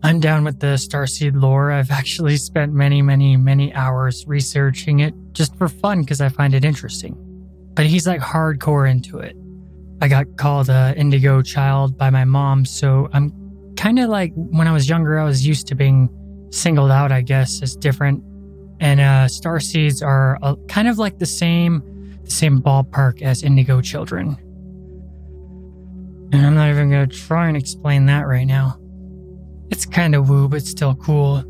I'm down with the Starseed lore. I've actually spent many, many, many hours researching it just for fun because I find it interesting. But he's like hardcore into it. I got called a indigo child by my mom, so I'm kind of like when I was younger, I was used to being singled out, I guess, as different. And uh, star seeds are uh, kind of like the same, the same ballpark as indigo children. And I'm not even gonna try and explain that right now. It's kind of woo, but still cool.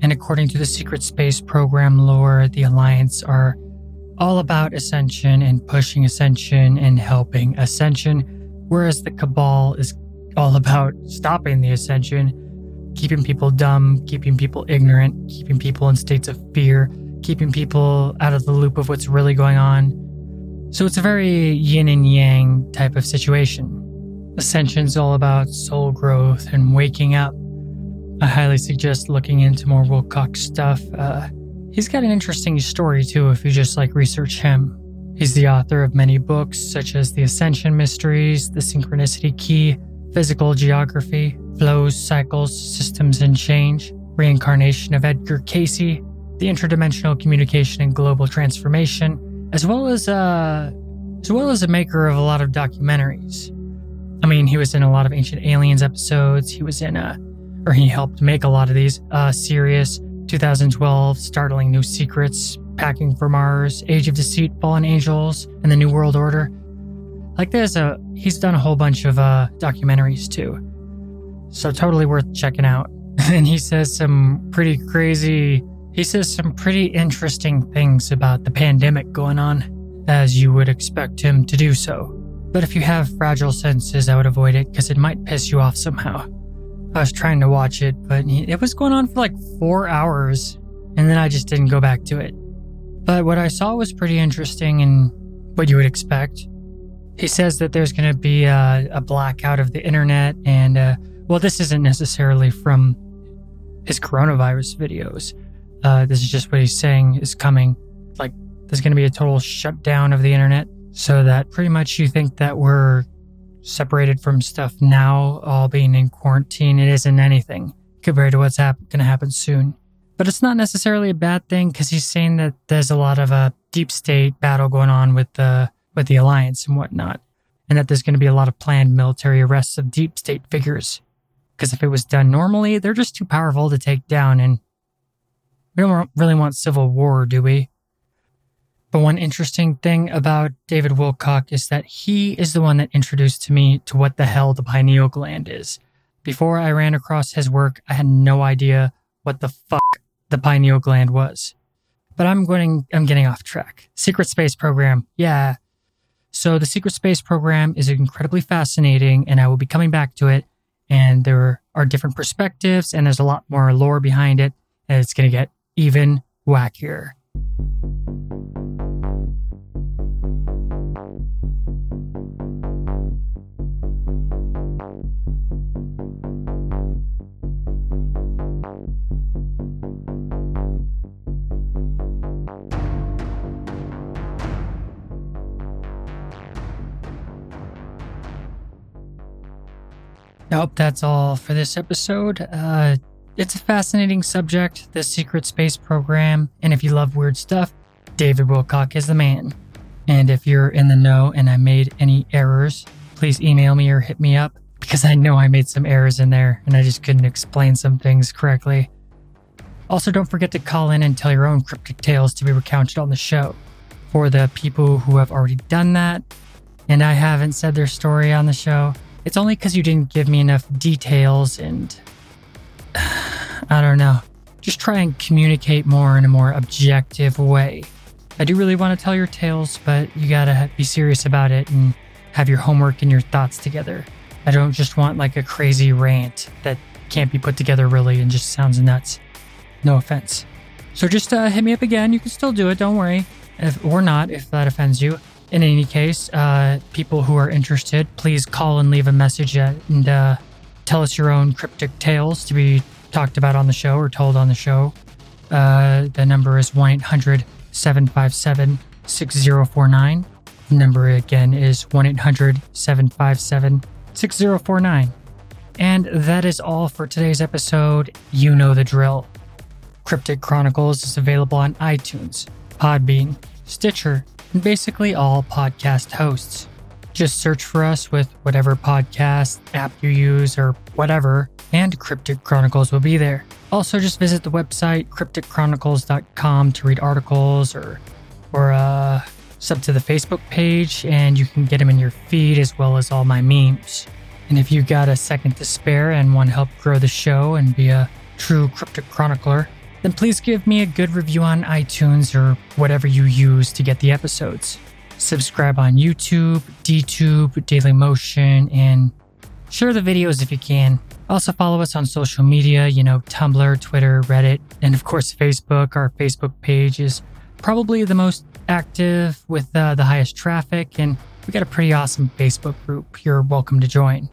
And according to the secret space program lore, the Alliance are all about ascension and pushing ascension and helping ascension, whereas the Cabal is all about stopping the ascension, keeping people dumb, keeping people ignorant, keeping people in states of fear, keeping people out of the loop of what's really going on. So it's a very yin and yang type of situation. Ascension's all about soul growth and waking up. I highly suggest looking into more Wilcock's stuff. Uh, he's got an interesting story too if you just like research him. He's the author of many books such as The Ascension Mysteries, The Synchronicity Key, Physical Geography, Flows, Cycles, Systems and Change, Reincarnation of Edgar Cayce, The Interdimensional Communication and Global Transformation, as well as uh, as well as a maker of a lot of documentaries. I mean, he was in a lot of Ancient Aliens episodes. He was in a, or he helped make a lot of these. Uh, Sirius, 2012, Startling New Secrets, Packing for Mars, Age of Deceit, Fallen Angels, and the New World Order. Like there's a he's done a whole bunch of uh documentaries too. So totally worth checking out. and he says some pretty crazy he says some pretty interesting things about the pandemic going on, as you would expect him to do so. But if you have fragile senses, I would avoid it because it might piss you off somehow. I was trying to watch it, but it was going on for like four hours, and then I just didn't go back to it. But what I saw was pretty interesting and what you would expect. He says that there's going to be a, a, blackout of the internet, and uh, well, this isn't necessarily from his coronavirus videos. Uh, this is just what he's saying is coming. Like, there's going to be a total shutdown of the internet, so that pretty much you think that we're separated from stuff now, all being in quarantine. It isn't anything compared to what's hap- going to happen soon. But it's not necessarily a bad thing because he's saying that there's a lot of a deep state battle going on with the with the alliance and whatnot, and that there's going to be a lot of planned military arrests of deep state figures. Because if it was done normally, they're just too powerful to take down, and we don't really want civil war, do we? But one interesting thing about David Wilcock is that he is the one that introduced to me to what the hell the pineal gland is. Before I ran across his work, I had no idea what the fuck the pineal gland was. But I'm going I'm getting off track. Secret space program. Yeah, so the secret space program is incredibly fascinating, and I will be coming back to it. And there are different perspectives, and there's a lot more lore behind it, and it's going to get even wackier. Nope, that's all for this episode. Uh, it's a fascinating subject, the secret space program, and if you love weird stuff, David Wilcock is the man. And if you're in the know and I made any errors, please email me or hit me up because I know I made some errors in there and I just couldn't explain some things correctly. Also, don't forget to call in and tell your own cryptic tales to be recounted on the show. For the people who have already done that, and I haven't said their story on the show, it's only because you didn't give me enough details and. I don't know. Just try and communicate more in a more objective way. I do really want to tell your tales, but you gotta be serious about it and have your homework and your thoughts together. I don't just want like a crazy rant that can't be put together really and just sounds nuts. No offense. So just uh, hit me up again. You can still do it. Don't worry, if, or not if that offends you. In any case, uh, people who are interested, please call and leave a message and uh, tell us your own cryptic tales to be talked about on the show or told on the show. Uh, the number is 1 800 757 6049. The number again is 1 800 757 6049. And that is all for today's episode. You know the drill. Cryptic Chronicles is available on iTunes, Podbean, Stitcher, and basically all podcast hosts. Just search for us with whatever podcast app you use or whatever, and Cryptic Chronicles will be there. Also, just visit the website crypticchronicles.com to read articles or or uh, sub to the Facebook page, and you can get them in your feed as well as all my memes. And if you got a second to spare and want to help grow the show and be a true cryptic chronicler, then please give me a good review on iTunes or whatever you use to get the episodes. Subscribe on YouTube, DTube, Dailymotion, and share the videos if you can. Also, follow us on social media, you know, Tumblr, Twitter, Reddit, and of course, Facebook. Our Facebook page is probably the most active with uh, the highest traffic, and we got a pretty awesome Facebook group. You're welcome to join.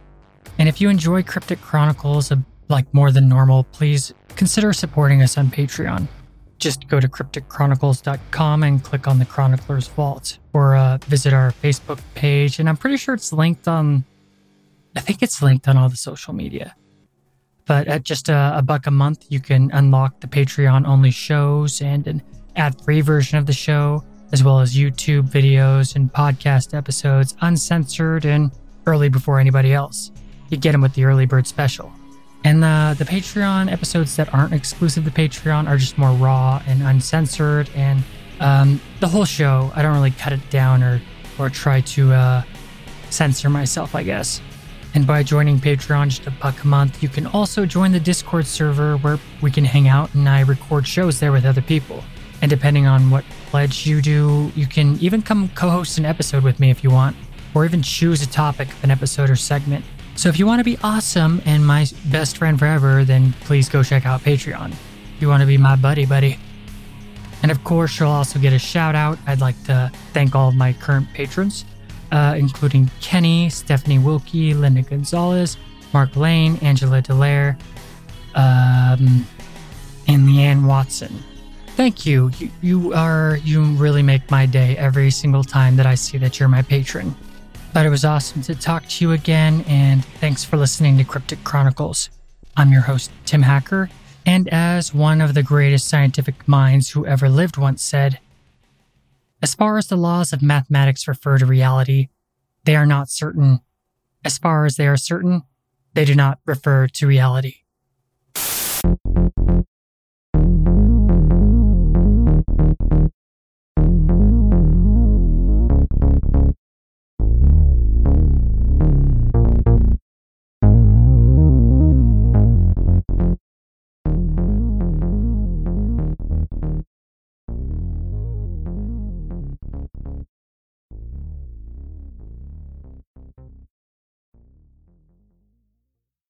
And if you enjoy Cryptic Chronicles uh, like more than normal, please consider supporting us on Patreon. Just go to crypticchronicles.com and click on the Chronicler's Vault, or uh, visit our Facebook page. And I'm pretty sure it's linked on, I think it's linked on all the social media. But at just a, a buck a month, you can unlock the Patreon only shows and an ad free version of the show, as well as YouTube videos and podcast episodes uncensored and early before anybody else. You get them with the early bird special. And the, the Patreon episodes that aren't exclusive to Patreon are just more raw and uncensored. And um, the whole show, I don't really cut it down or, or try to uh, censor myself, I guess. And by joining Patreon just a buck a month, you can also join the Discord server where we can hang out and I record shows there with other people. And depending on what pledge you do, you can even come co host an episode with me if you want, or even choose a topic of an episode or segment. So if you want to be awesome and my best friend forever, then please go check out Patreon. If you want to be my buddy, buddy. And of course, you'll also get a shout out. I'd like to thank all of my current patrons, uh, including Kenny, Stephanie Wilkie, Linda Gonzalez, Mark Lane, Angela Delaire, um, and Leanne Watson. Thank you. you. You are, you really make my day every single time that I see that you're my patron. But it was awesome to talk to you again, and thanks for listening to Cryptic Chronicles. I'm your host, Tim Hacker, and as one of the greatest scientific minds who ever lived once said, as far as the laws of mathematics refer to reality, they are not certain. As far as they are certain, they do not refer to reality.